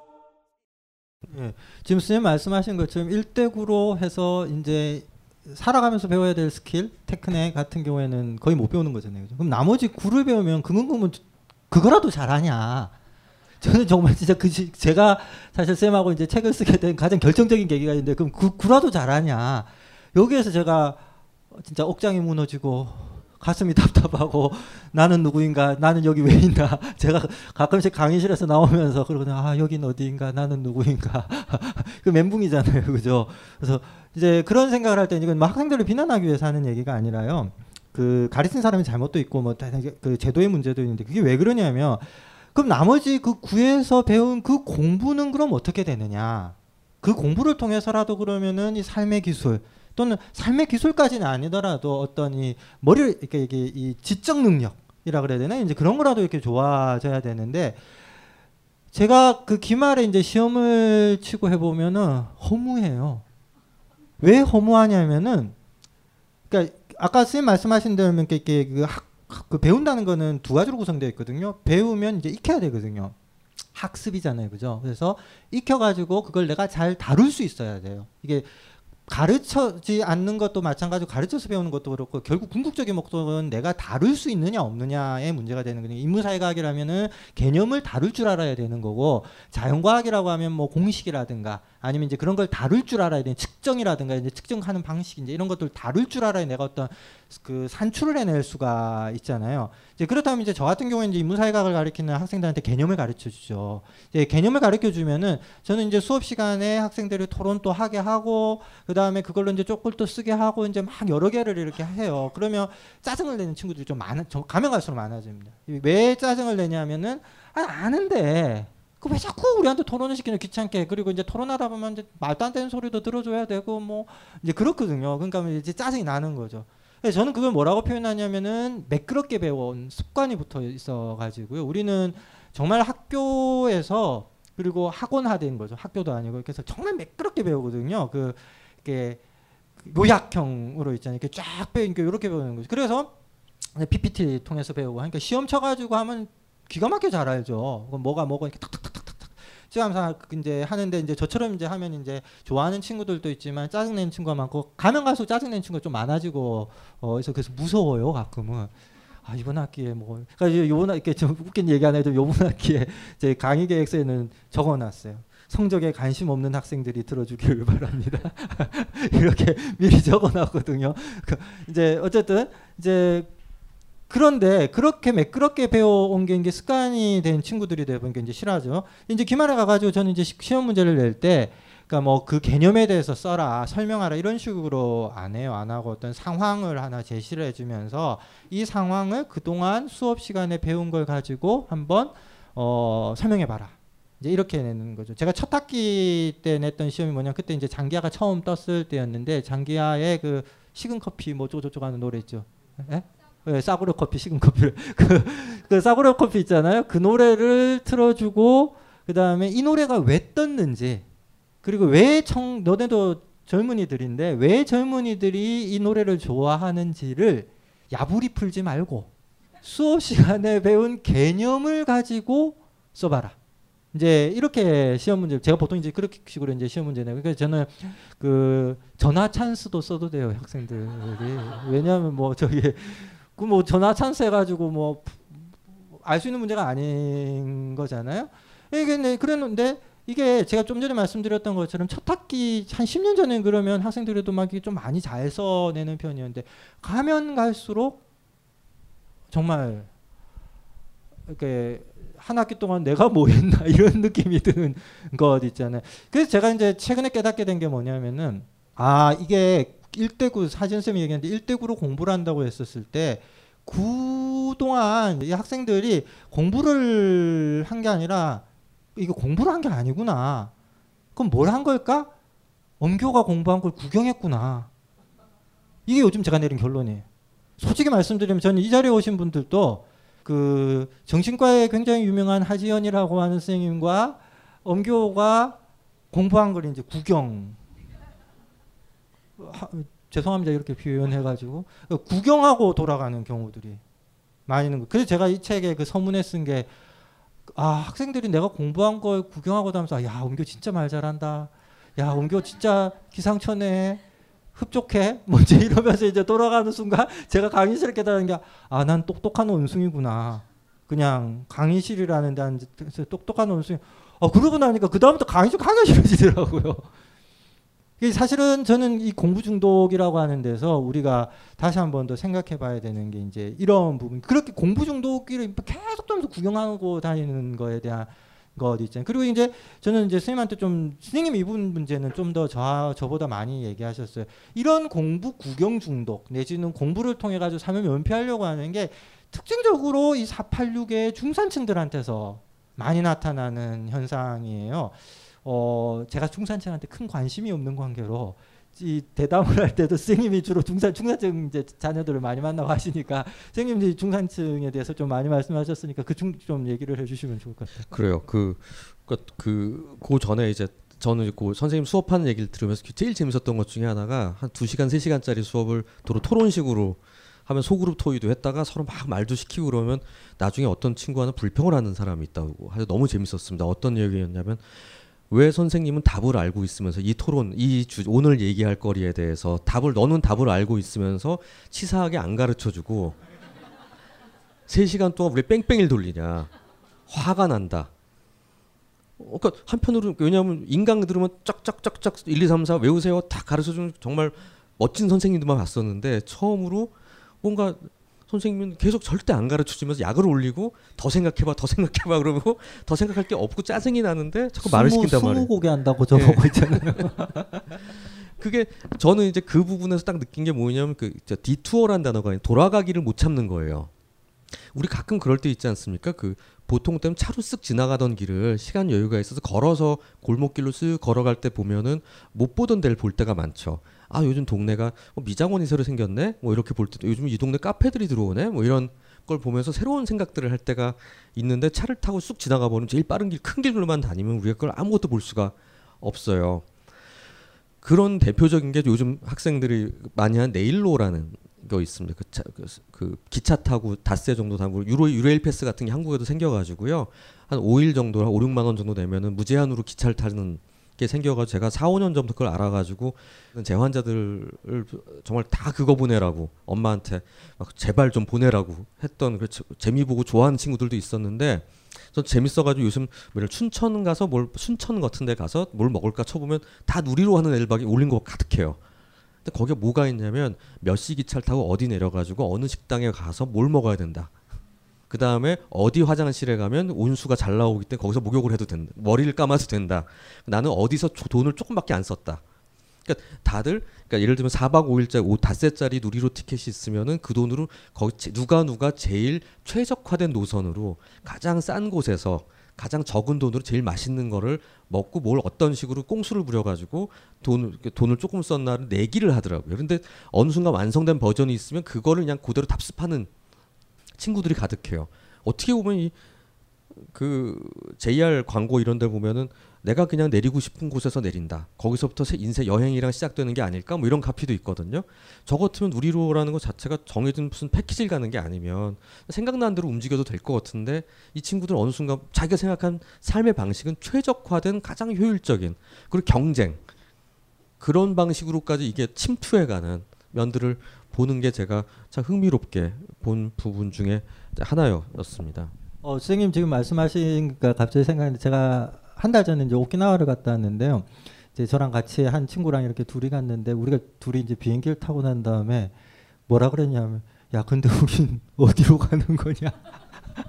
예, 지금 선생님 말씀하신 것처럼 1대9로 해서 이제 살아가면서 배워야 될 스킬, 테크닉 같은 경우에는 거의 못 배우는 거잖아요. 그럼 나머지 9를 배우면 그건 그거라도 잘하냐. 저는 정말 진짜 그 제가 사실 쌤하고 이제 책을 쓰게 된 가장 결정적인 계기가 있는데 그럼 그 구라도 잘하냐. 여기에서 제가 진짜 억장이 무너지고 가슴이 답답하고 나는 누구인가 나는 여기 왜 있나. 제가 가끔씩 강의실에서 나오면서 그러거든요 아 여긴 어디인가 나는 누구인가. 그 멘붕이잖아요. 그죠? 그래서 이제 그런 생각을 할 때 이건 뭐 학생들을 비난하기 위해서 하는 얘기가 아니라요. 그 가르친 사람이 잘못도 있고 뭐그 제도의 문제도 있는데 그게 왜 그러냐면 그럼 나머지 그 구에서 배운 그 공부는 그럼 어떻게 되느냐? 그 공부를 통해서라도 그러면은 이 삶의 기술 또는 삶의 기술까지는 아니더라도 어떤 이 머리를 이렇게 이게 이 지적 능력이라 그래야 되나 이제 그런 거라도 이렇게 좋아져야 되는데 제가 그 기말에 이제 시험을 치고 해보면은 허무해요. 왜 허무하냐면은 그러니까 아까 선생님 말씀하신 대로 이렇게 그, 학, 그 배운다는 거는 두 가지로 구성되어 있거든요. 배우면 이제 익혀야 되거든요. 학습이잖아요, 그죠? 그래서 익혀가지고 그걸 내가 잘 다룰 수 있어야 돼요. 이게 가르쳐지 않는 것도 마찬가지로 가르쳐서 배우는 것도 그렇고 결국 궁극적인 목적은 내가 다룰 수 있느냐 없느냐의 문제가 되는 거예요. 인문사회과학이라면은 개념을 다룰 줄 알아야 되는 거고 자연과학이라고 하면 뭐 공식이라든가 아니면 이제 그런 걸 다룰 줄 알아야 되는 측정이라든가 이제 측정하는 방식 이제 이런 것들 다룰 줄 알아야 내가 어떤 그 산출을 해낼 수가 있잖아요. 이제 그렇다면 이제 저 같은 경우에 이제 인문사회학을 가르치는 학생들한테 개념을 가르쳐 주죠. 이제 개념을 가르쳐 주면은 저는 이제 수업 시간에 학생들이 토론 또 하게 하고 그 다음에 그걸로 이제 쪽글 또 쓰게 하고 이제 막 여러 개를 이렇게 해요. 그러면 짜증을 내는 친구들이 좀 많아, 좀 가면 갈수록 많아집니다. 왜 짜증을 내냐면은 아, 아는데 그 왜 자꾸 우리한테 토론을 시키는 귀찮게 그리고 이제 토론하다 보면 이제 말도 안 되는 소리도 들어줘야 되고 뭐 이제 그렇거든요. 그러니까 이제 짜증이 나는 거죠. 저는 그걸 뭐라고 표현하냐면은 매끄럽게 배워온 습관이 붙어 있어 가지고요. 우리는 정말 학교에서 그리고 학원화된 거죠. 학교도 아니고 그래서 정말 매끄럽게 배우거든요. 그 이게 요약형으로 있잖아요. 이렇게 쫙 배우니까 이렇게 배우는 거죠. 그래서 PPT 통해서 배우고 그러니까 시험 쳐가지고 하면 기가 막혀 잘 알죠. 뭐가 뭐가 이렇게 탁탁탁탁탁 지하면서 이제 하는데 이제 저처럼 이제 하면 이제 좋아하는 친구들도 있지만 짜증내는 친구가 많고 가면 갈수록 짜증내는 친구가 좀 많아지고 어 그래서 그래서 무서워요 가끔은. 아 이번 학기에 뭐 그러니까 요번 학기에 좀 웃긴 얘기 안 해도 요번 학기에 제 강의 계획서에는 적어놨어요. 성적에 관심 없는 학생들이 들어주기를 바랍니다. 이렇게 미리 적어놨거든요. 그 이제 어쨌든 이제 그런데 그렇게 매끄럽게 배워온 게 이제 습관이 된 친구들이 되보니까 이제 싫어하죠. 이제 기말에 가가지고 저는 이제 시험 문제를 낼 때, 그러니까 뭐 그 개념에 대해서 써라, 설명하라 이런 식으로 안 해요. 안 하고 어떤 상황을 하나 제시를 해주면서 이 상황을 그동안 수업 시간에 배운 걸 가지고 한번 어, 설명해봐라. 이제 이렇게 내는 거죠. 제가 첫 학기 때 냈던 시험이 뭐냐, 그때 이제 장기하가 처음 떴을 때였는데 장기하의 그 식은 커피 뭐 쪼쪼쪼 하는 노래 있죠. 예? 네, 싸구려 커피 식은 커피를 그, 그 싸구려 커피 있잖아요. 그 노래를 틀어주고 그 다음에 이 노래가 왜 떴는지 그리고 왜 청 너네도 젊은이들인데 왜 젊은이들이 이 노래를 좋아하는지를 야부리 풀지 말고 수업 시간에 배운 개념을 가지고 써봐라. 이제 이렇게 시험 문제 제가 보통 이제 그렇게 식으로 이제 시험 문제 내고 그러니까 저는 그 전화 찬스도 써도 돼요 학생들이 왜냐하면 뭐 저기 그 뭐 전화 찬스 해가지고 뭐 알 수 있는 문제가 아닌 거잖아요. 이게 네, 그랬는데 이게 제가 좀 전에 말씀드렸던 것처럼 첫 학기 한 10년 전에 그러면 학생들에도 막 좀 많이 잘 써내는 편이었는데 가면 갈수록 정말 이렇게 한 학기 동안 내가 뭐 했나 이런 느낌이 드는 것 있잖아요. 그래서 제가 이제 최근에 깨닫게 된 게 뭐냐면은 아 이게 1대9 사진쌤이 얘기했는데 1대9로 공부를 한다고 했었을 때 그동안 이 학생들이 공부를 한 게 아니라 이거 공부를 한 게 아니구나. 그럼 뭘 한 걸까? 엄교가 공부한 걸 구경했구나. 이게 요즘 제가 내린 결론이에요. 솔직히 말씀드리면 저는 이 자리에 오신 분들도 그 정신과에 굉장히 유명한 하지연이라고 하는 선생님과 엄교가 공부한 걸 이제 구경 하, 죄송합니다 이렇게 표현해가지고 구경하고 돌아가는 경우들이 많이 있는 거. 그래서 제가 이 책에 그 서문에 쓴 게 아 학생들이 내가 공부한 걸 구경하고 다면서 야 엄교 진짜 말 잘한다. 야 엄교 진짜 기상천외 흡족해. 뭔지 이러면서 이제 돌아가는 순간 제가 강의실에 깨달은 게 아 난 똑똑한 원숭이구나. 그냥 강의실이라는 데 앉아서 똑똑한 원숭이. 어 그러고 나니까 그 다음부터 강의실 싫어지더라고요. 사실은 저는 이 공부 중독이라고 하는 데서 우리가 다시 한 번 더 생각해 봐야 되는 게 이제 이런 부분. 그렇게 공부 중독기를 계속 좀면서 구경하고 다니는 거에 대한 것 있잖아요. 그리고 이제 저는 이제 선생님한테 좀 선생님 이분 문제는 좀더 저, 저보다 많이 얘기하셨어요. 이런 공부 구경 중독 내지는 공부를 통해 가지고 삶을 면피하려고 하는 게 특징적으로 이 486의 중산층들한테서 많이 나타나는 현상이에요. 어, 제가 중산층한테 큰 관심이 없는 관계로 이 대담을 할 때도 선생님이 주로 중산 중산층 이제 자녀들을 많이 만나고 하시니까 선생님이 중산층에 대해서 좀 많이 말씀하셨으니까 그 중 좀 얘기를 해주시면 좋을 것 같아요. 그래요. 그 그그 그 전에 이제 저는 그 선생님 수업하는 얘기를 들으면서 제일 재밌었던 것 중에 하나가 한 두 시간 세 시간짜리 수업을 도로 토론식으로 하면 소그룹 토의도 했다가 서로 막 말도 시키고 그러면 나중에 어떤 친구와는 불평을 하는 사람이 있다고 하여 너무 재밌었습니다. 어떤 얘기였냐면 왜 선생님은 답을 알고 있으면서 이 토론 이 주, 오늘 얘기할 거리에 대해서 답을 너는 답을 알고 있으면서 치사하게 안 가르쳐 주고 3시간 동안 우리 뺑뺑이를 돌리냐. 화가 난다. 어, 그러니까 한편으로 왜냐하면 인강 들으면 쫙쫙쫙쫙 1, 2, 3, 4 외우세요. 다 가르쳐 주는 정말 멋진 선생님들만 봤었는데 처음으로 뭔가 선생님은 계속 절대 안 가르쳐 주면서 약을 올리고 더 생각해봐 더 생각해봐 그러고 더 생각할 게 없고 짜증이 나는데 자꾸 말을 스무- 시킨단 말이에요. 스무 곡에 한다고 저보고 있잖아요. 그게 저는 이제 그 부분에서 딱 느낀 게 뭐냐면 그저 디투어란 단어가 돌아가기를 못 참는 거예요. 우리 가끔 그럴 때 있지 않습니까? 그 보통 때는 차로 쓱 지나가던 길을 시간 여유가 있어서 걸어서 골목길로 쓱 걸어갈 때 보면은 못 보던 데를 볼 때가 많죠. 아 요즘 동네가 뭐 미장원이 새로 생겼네. 뭐 이렇게 볼 때도 요즘 이 동네 카페들이 들어오네. 뭐 이런 걸 보면서 새로운 생각들을 할 때가 있는데 차를 타고 쑥 지나가 보면 제일 빠른 길 큰 길로만 다니면 우리가 그걸 아무것도 볼 수가 없어요. 그런 대표적인 게 요즘 학생들이 많이 한 네일로라는 거 있습니다. 그, 차, 그, 그 기차 타고 닷새 정도 타고 유로 유레일 패스 같은 게 한국에도 생겨가지고요. 한 5일 정도, 한 5, 6만 원 정도 내면은 무제한으로 기차를 타는 게 생겨가지고 제가 4, 5년 전부터 그걸 알아가지고 제 환자들을 정말 다 그거 보내라고 엄마한테 막 제발 좀 보내라고 했던 그 재- 재미 보고 좋아하는 친구들도 있었는데 전 재밌어가지고 요즘 뭐냐 춘천 가서 뭘 순천 같은데 가서 뭘 먹을까 쳐보면 다 누리로 하는 엘박이 올린 거 가득해요. 근데 거기에 뭐가 있냐면 몇 시 기차를 타고 어디 내려가지고 어느 식당에 가서 뭘 먹어야 된다. 그 다음에 어디 화장실에 가면 온수가 잘 나오기 때문에 거기서 목욕을 해도 된다. 머리를 감아도 된다. 나는 어디서 조- 돈을 조금밖에 안 썼다. 그러니까 다들 그러니까 예를 들면 4박 5일짜리 5 닷새짜리 누리로 티켓이 있으면은 그 돈으로 거기 제- 누가 누가 제일 최적화된 노선으로 가장 싼 곳에서 가장 적은 돈으로 제일 맛있는 거를 먹고 뭘 어떤 식으로 꽁수를 부려가지고 돈을 돈을 조금 썼나를 내기를 하더라고요. 그런데 어느 순간 완성된 버전이 있으면 그거를 그냥 그대로 답습하는 친구들이 가득해요. 어떻게 보면 이 그 JR 광고 이런 데 보면은 내가 그냥 내리고 싶은 곳에서 내린다. 거기서부터 새 인생 여행이랑 시작되는 게 아닐까? 뭐 이런 카피도 있거든요. 저 같으면 누리로라는 것 자체가 정해진 무슨 패키지를 가는 게 아니면 생각나는 대로 움직여도 될 것 같은데 이 친구들 어느 순간 자기가 생각한 삶의 방식은 최적화된 가장 효율적인 그리고 경쟁 그런 방식으로까지 이게 침투해가는 면들을 보는 게 제가 참 흥미롭게 본 부분 중에 하나였습니다. 어, 선생님 지금 말씀하시니까 갑자기 생각했는데 제가 한 달 전에 이제 오키나와를 갔다 왔는데요. 이제 저랑 같이 한 친구랑 이렇게 둘이 갔는데 우리가 둘이 이제 비행기를 타고 난 다음에 뭐라 그랬냐면 야 근데 우린 어디로 가는 거냐?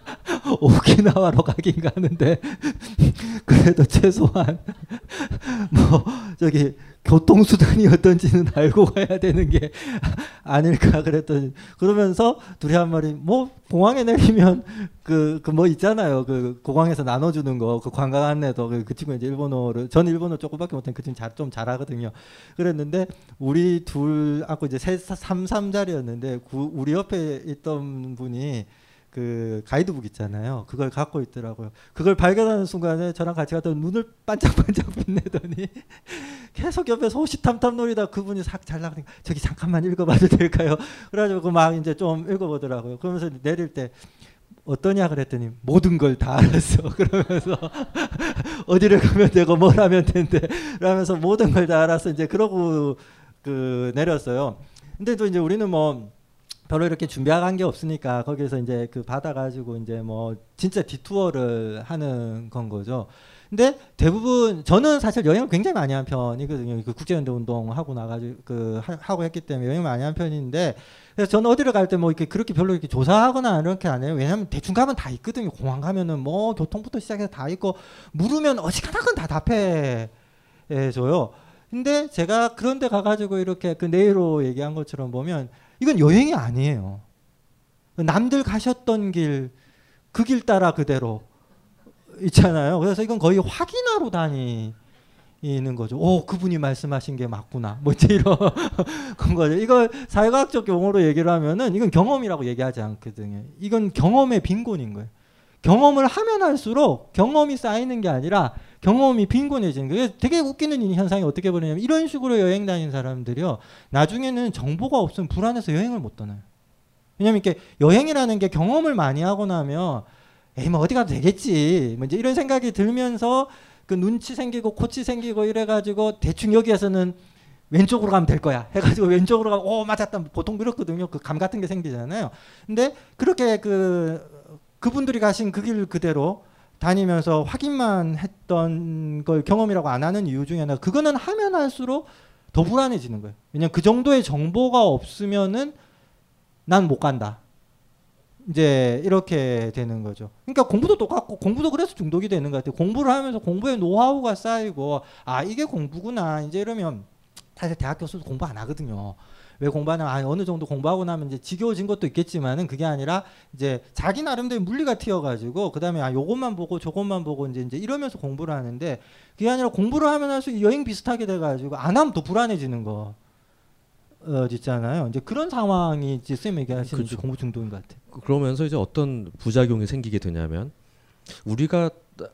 오키나와로 가긴 가는데 그래도 최소한 뭐 저기 교통수단이 어떤지는 알고 가야 되는 게 아닐까 그랬더니 그러면서 둘이 한 말이 뭐 공항에 내리면 그 그 뭐 있잖아요. 그 공항에서 나눠주는 거 그 관광 안내도 그, 그 친구 이제 일본어를 전 일본어 조금밖에 못한 그 친구 잘, 좀 잘하거든요. 그랬는데 우리 둘 아고 이제 세 삼삼 자리였는데 구, 우리 옆에 있던 분이 그 가이드북 있잖아요. 그걸 갖고 있더라고요. 그걸 발견하는 순간에 저랑 같이 갔던 눈을 반짝반짝 빛내더니 계속 옆에서 호시탐탐 노리다 그분이 싹 잘 나가니까 저기 잠깐만 읽어봐도 될까요? 그래가지고 막 이제 좀 읽어보더라고요. 그러면서 내릴 때 어떠냐 그랬더니 모든 걸 다 알았어. 그러면서 어디를 가면 되고 뭘 하면 된대. 그러면서 모든 걸 다 알았어. 이제 그러고 그 내렸어요. 근데 또 이제 우리는 뭐 별로 이렇게 준비한 게 없으니까 거기서 이제 그 받아가지고 이제 뭐 진짜 디투어를 하는 건 거죠. 근데 대부분 저는 사실 여행을 굉장히 많이 한 편이거든요. 그 국제연대 운동 하고 나가지고 그 하- 하고 했기 때문에 여행 많이 한 편인데 그래서 저는 어디를 갈 때 뭐 이렇게 그렇게 별로 이렇게 조사하거나 이렇게 안 해요. 왜냐하면 대충 가면 다 있거든요. 공항 가면은 뭐 교통부터 시작해서 다 있고 물으면 어지간한 건 다 답해 줘요. 근데 제가 그런데 가가지고 이렇게 그 네이로 얘기한 것처럼 보면 이건 여행이 아니에요. 남들 가셨던 길, 그 길 따라 그대로 있잖아요. 그래서 이건 거의 확인하러 다니는 거죠. 오, 그분이 말씀하신 게 맞구나. 뭐 이런 건 거죠. 이걸 사회과학적 용어로 얘기를 하면은 이건 경험이라고 얘기하지 않거든요. 이건 경험의 빈곤인 거예요. 경험을 하면 할수록 경험이 쌓이는 게 아니라 경험이 빈곤해지는 거예요. 되게 웃기는 이 현상이 어떻게 보냐면 이런 식으로 여행 다니는 사람들이요. 나중에는 정보가 없으면 불안해서 여행을 못 떠나요. 왜냐면 이렇게 여행이라는 게 경험을 많이 하고 나면 에이 뭐 어디 가도 되겠지. 뭐 이제 이런 생각이 들면서 그 눈치 생기고 코치 생기고 이래 가지고 대충 여기에서는 왼쪽으로 가면 될 거야 해가지고 왼쪽으로 가고 오 맞았다 보통 그렇거든요 그 감 같은 게 생기잖아요 근데 그렇게 그 그분들이 가신 그 길 그대로 다니면서 확인만 했던 걸 경험이라고 안 하는 이유 중에 하나 그거는 하면 할수록 더 불안해지는 거예요. 왜냐면 그 정도의 정보가 없으면은 난 못 간다. 이제 이렇게 되는 거죠. 그러니까 공부도 똑같고 공부도 그래서 중독이 되는 것 같아요. 공부를 하면서 공부의 노하우가 쌓이고 아 이게 공부구나 이제 이러면 사실 대학 교수도 공부 안 하거든요. 왜 공부하냐? 아, 어느 정도 공부하고 나면 이제 지겨워진 것도 있겠지만은 그게 아니라 이제 자기 나름대로 물리가 튀어가지고 그 다음에 아 요것만 보고 저것만 보고 이제 이제 이러면서 공부를 하는데 그게 아니라 공부를 하면 할수록 여행 비슷하게 돼가지고 안 하면 더 불안해지는 거. 어, 있잖아요. 이제 그런 상황이 이제 쌤 얘기하시는 그쵸. 공부 중독인 것 같아요. 그러면서 이제 어떤 부작용이 생기게 되냐면 우리가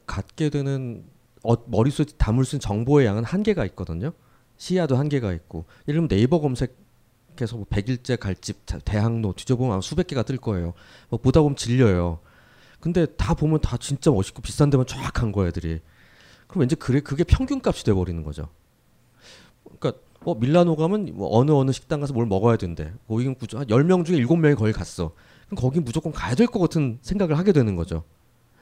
갖게 되는 어, 머릿속에 담을 수 있는 정보의 양은 한계가 있거든요. 시야도 한계가 있고 예를 들면 네이버 검색 해서 뭐 백일제 갈집 자- 대학로 뒤져보면 아마 수백 개가 뜰 거예요. 뭐 보다 보면 질려요. 근데 다 보면 다 진짜 멋있고 비싼 데만 쫙간 거야 애들이. 그럼 왠지 그래 그게 평균값이 돼 버리는 거죠. 그러니까 어 밀라노 가면 뭐 어느 어느 식당 가서 뭘 먹어야 된대. 거기 구조 한 10명 중에 7명이 거기 갔어. 그럼 거기 무조건 가야 될 것 같은 생각을 하게 되는 거죠.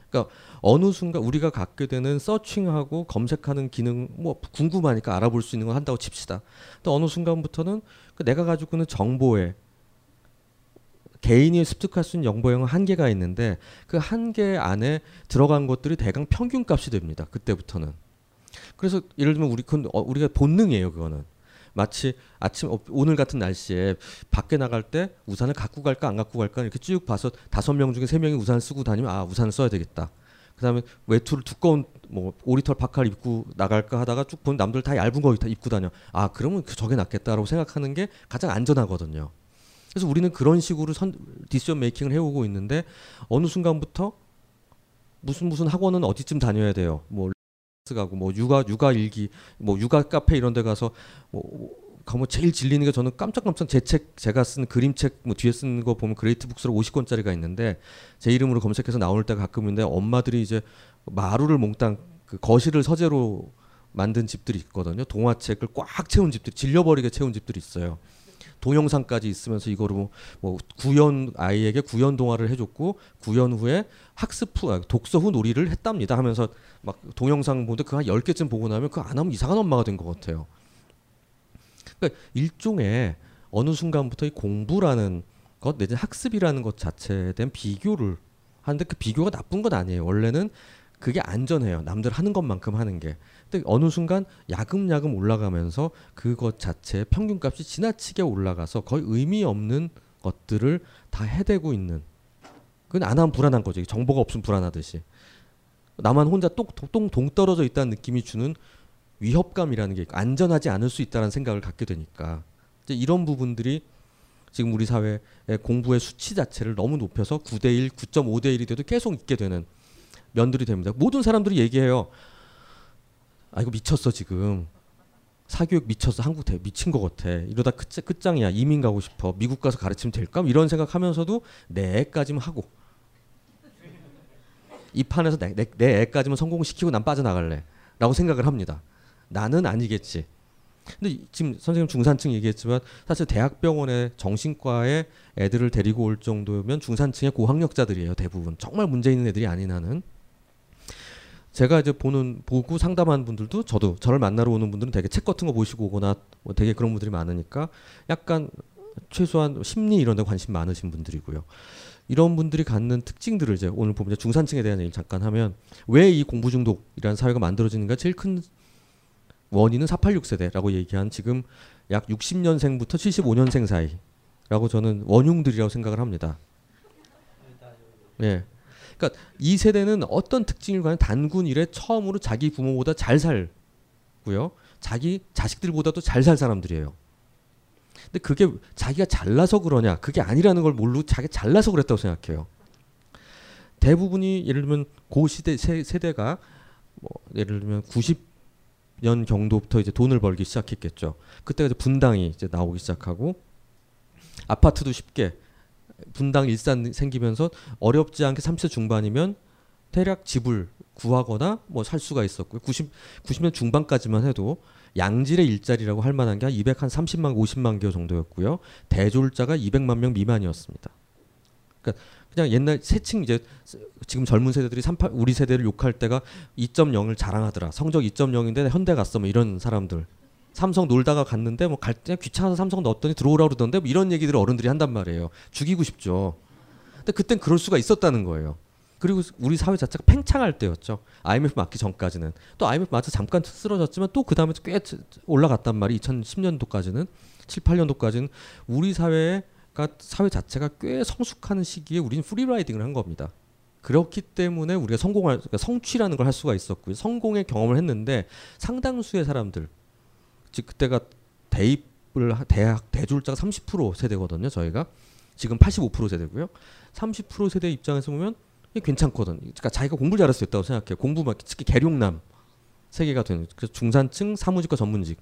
그러니까 어느 순간 우리가 갖게 되는 서칭하고 검색하는 기능 뭐 궁금하니까 알아볼 수 있는 걸 한다고 칩시다. 또 어느 순간부터는 그 내가 가지고 있는 정보에 개인이 습득할 수 있는 정보량은 한계가 있는데 그 한계 안에 들어간 것들이 대강 평균값이 됩니다. 그때부터는. 그래서 예를 들면 우리 그 어, 우리가 본능이에요, 그거는. 마치 아침 어, 오늘 같은 날씨에 밖에 나갈 때 우산을 갖고 갈까 안 갖고 갈까 이렇게 쭉 봐서 다섯 명 중에 세 명이 우산을 쓰고 다니면 아 우산을 써야 되겠다. 그다음에 외투를 두꺼운 뭐 오리털 파카를 입고 나갈까 하다가 쭉 보면 남들 다 얇은 거다 입고 다녀. 아 그러면 그 저게 낫겠다라고 생각하는 게 가장 안전하거든요. 그래서 우리는 그런 식으로 선 decision making을 해오고 있는데 어느 순간부터 무슨 무슨 학원은 어디쯤 다녀야 돼요. 뭐 가고 뭐 육아 육아 일기 뭐 육아 카페 이런 데 가서 뭐 가면 제일 질리는 게 저는 깜짝깜짝 제 책 제가 쓴 그림책 뭐 뒤에 쓴 거 보면 그레이트 북스로 50권짜리가 있는데 제 이름으로 검색해서 나올 때가 가끔 있는데 엄마들이 이제 마루를 몽땅 그 거실을 서재로 만든 집들이 있거든요. 동화책을 꽉 채운 집들이 질려버리게 채운 집들이 있어요. 동영상까지 있으면서 이거로 뭐, 뭐 구연 아이에게 구연 동화를 해줬고 구연 후에 학습 후 아, 독서 후 놀이를 했답니다 하면서 막 동영상 보는데 그한 10개쯤 보고 나면 그거 안 하면 이상한 엄마가 된 것 같아요. 그러니까 일종의 어느 순간부터 이 공부라는 것 내지 학습이라는 것 자체에 대한 비교를 하는데 그 비교가 나쁜 건 아니에요. 원래는 그게 안전해요. 남들 하는 것만큼 하는 게. 근데 어느 순간 야금야금 올라가면서 그것 자체의 평균값이 지나치게 올라가서 거의 의미 없는 것들을 다 해대고 있는. 그건 안 하면 불안한 거죠. 정보가 없으면 불안하듯이. 나만 혼자 똑똑 동떨어져 있다는 느낌이 주는 위협감이라는 게 안전하지 않을 수 있다는 생각을 갖게 되니까 이제 이런 부분들이 지금 우리 사회의 공부의 수치 자체를 너무 높여서 9대 1, 9.5대 1이 돼도 계속 있게 되는 면들이 됩니다. 모든 사람들이 얘기해요. 아 이거 미쳤어 지금. 사교육 미쳤어. 한국 대 미친 것 같아. 이러다 끝, 끝장이야. 이민 가고 싶어. 미국 가서 가르치면 될까? 이런 생각하면서도 내 애까지만 하고. 이 판에서 내, 내, 내 애까지만 성공시키고 난 빠져나갈래. 라고 생각을 합니다 나는 아니겠지. 근데 지금 선생님 중산층 얘기했지만 사실 대학병원에 정신과에 애들을 데리고 올 정도면 중산층의 고학력자들이에요 대부분. 정말 문제 있는 애들이 아닌 한은. 제가 이제 보는 보고 상담하는 분들도 저도 저를 만나러 오는 분들은 되게 책 같은 거 보시고 오거나 뭐 되게 그런 분들이 많으니까 약간 최소한 심리 이런 데 관심 많으신 분들이고요. 이런 분들이 갖는 특징들을 이제 오늘 보면 중산층에 대한 얘기를 잠깐 하면 왜 이 공부 중독이라는 사회가 만들어지는가? 제일 큰 원인은 486 세대라고 얘기한 지금 약 60년생부터 75년생 사이라고 저는 원흉들이라고 생각을 합니다. 예. 그러니까 이 세대는 어떤 특징을 가는 단군 이래 처음으로 자기 부모보다 잘 살고요. 자기 자식들보다도 잘 살 사람들이에요. 근데 그게 자기가 잘나서 그러냐? 그게 아니라는 걸 모르고 자기 잘나서 그랬다고 생각해요. 대부분이 예를 들면 고 시대 세, 세대가 뭐 예를 들면 90 년 정도부터 이제 돈을 벌기 시작했겠죠. 그때가 이제 분당이 이제 나오기 시작하고 아파트도 쉽게 분당 일산 생기면서 어렵지 않게 30대 중반이면 대략 집을 구하거나 뭐 살 수가 있었고요. 90 90년 중반까지만 해도 양질의 일자리라고 할 만한 게 한 200 한 30만 50만 개 정도였고요. 대졸자가 200만 명 미만이었습니다. 그러니까 그냥 옛날 세층 이제 지금 젊은 세대들이 38 우리 세대를 욕할 때가 2.0을 자랑하더라. 성적 2.0인데 현대 갔어. 뭐 이런 사람들. 삼성 놀다가 갔는데 뭐 갈 때 귀찮아서 삼성 넣었더니 들어오라 그러던데 뭐 이런 얘기들을 어른들이 한단 말이에요. 죽이고 싶죠. 근데 그땐 그럴 수가 있었다는 거예요. 그리고 우리 사회 자체가 팽창할 때였죠. IMF 맞기 전까지는. 또 IMF 맞아 잠깐 쓰러졌지만 또 그 다음에 꽤 올라갔단 말이 2010년도까지는 7, 8년도까지는 우리 사회가 사회 자체가 꽤 성숙하는 시기에 우리는 프리라이딩을 한 겁니다. 그렇기 때문에 우리가 성공할 그러니까 성취라는 걸 할 수가 있었고요. 성공의 경험을 했는데 상당수의 사람들 즉 그때가 대입을 대학 대졸자가 30% 세대거든요. 저희가 지금 85% 세대고요. 30% 세대 입장에서 보면 괜찮거든. 그러니까 자기가 공부 잘할 수 있다고 생각해요. 공부 막 특히 계룡남 세계가 되는 그래서 중산층 사무직과 전문직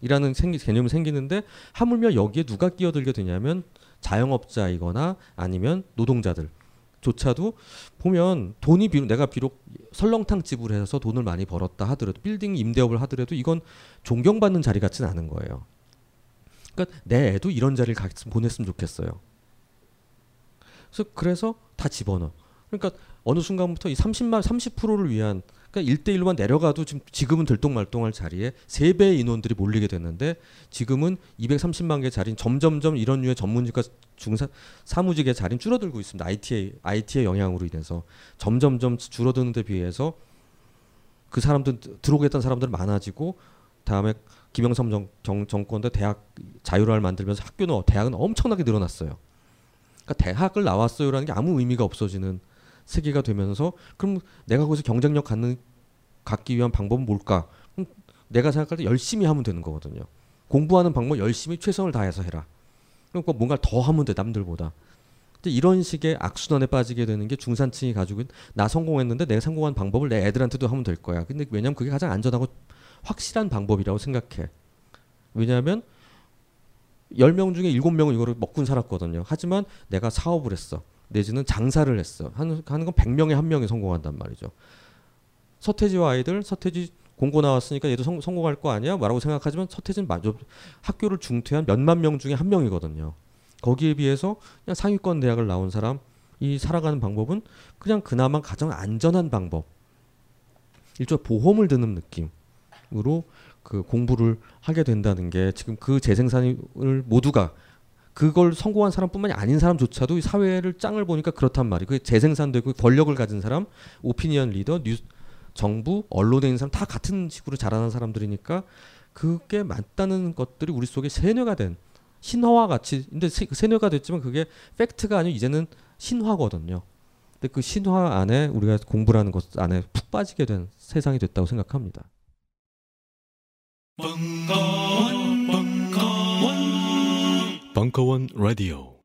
이라는 생기, 개념이 생기는데 하물며 여기에 누가 끼어들게 되냐면 자영업자이거나 아니면 노동자들 조차도 보면 돈이 비록 내가 비록 설렁탕 집을 해서 돈을 많이 벌었다 하더라도 빌딩 임대업을 하더라도 이건 존경받는 자리 같지는 않은 거예요. 그러니까 내 애도 이런 자리를 같이 보냈으면 좋겠어요. 그래서 그래서 다 집어넣어. 그러니까 어느 순간부터 이 30만 30%를 위한 그러니까 1대1로만 내려가도 지금 지금은 들똥말똥할 자리에 3배의 인원들이 몰리게 됐는데 지금은 230만 개 자리는 점점점 이런 류의 전문직과 중사 사무직의 자리는 줄어들고 있습니다. IT의 IT의 영향으로 인해서 점점점 줄어드는 데 비해서 그 사람들 들어오겠다는 사람들 많아지고 다음에 김영삼 정, 정, 정권 때 대학 자유화를 만들면서 학교는 대학은 엄청나게 늘어났어요. 그러니까 대학을 나왔어요라는 게 아무 의미가 없어지는 세계가 되면서 그럼 내가 거기서 경쟁력 갖는 갖기 위한 방법은 뭘까? 그럼 내가 생각할 때 열심히 하면 되는 거거든요. 공부하는 방법 열심히 최선을 다해서 해라. 그러니까 뭔가 더 하면 돼 남들보다. 이런 식의 악순환에 빠지게 되는 게 중산층이 가지고 나 성공했는데 내가 성공한 방법을 내 애들한테도 하면 될 거야. 근데 왜냐면 그게 가장 안전하고 확실한 방법이라고 생각해. 왜냐하면 10명 중에 7명은 이거를 먹고 살았거든요. 하지만 내가 사업을 했어. 내지는 장사를 했어. 하는, 하는 건 100명에 한 명이 성공한단 말이죠. 서태지와 아이들, 서태지 공고 나왔으니까 얘도 성, 성공할 거 아니야? 라고 생각하지만 서태지는 맞아. 학교를 중퇴한 몇만 명 중에 한 명이거든요. 거기에 비해서 그냥 상위권 대학을 나온 사람 이 살아가는 방법은 그냥 그나마 가장 안전한 방법. 일종의 보험을 드는 느낌으로 그 공부를 하게 된다는 게 지금 그 재생산을 모두가 그걸 성공한 사람뿐만이 아닌 사람조차도 사회를 짱을 보니까 그렇단 말이에요. 그 재생산되고 권력을 가진 사람, 오피니언 리더, 뉴스, 정부, 언론에 있는 사람 다 같은 식으로 자라는 사람들이니까 그게 맞다는 것들이 우리 속에 세뇌가 된 신화와 같이 근데 세, 세뇌가 됐지만 그게 팩트가 아니고 이제는 신화거든요. 근데 그 신화 안에 우리가 공부라는 것 안에 푹 빠지게 된 세상이 됐다고 생각합니다. 벙커원, 벙커원, 벙커원 라디오.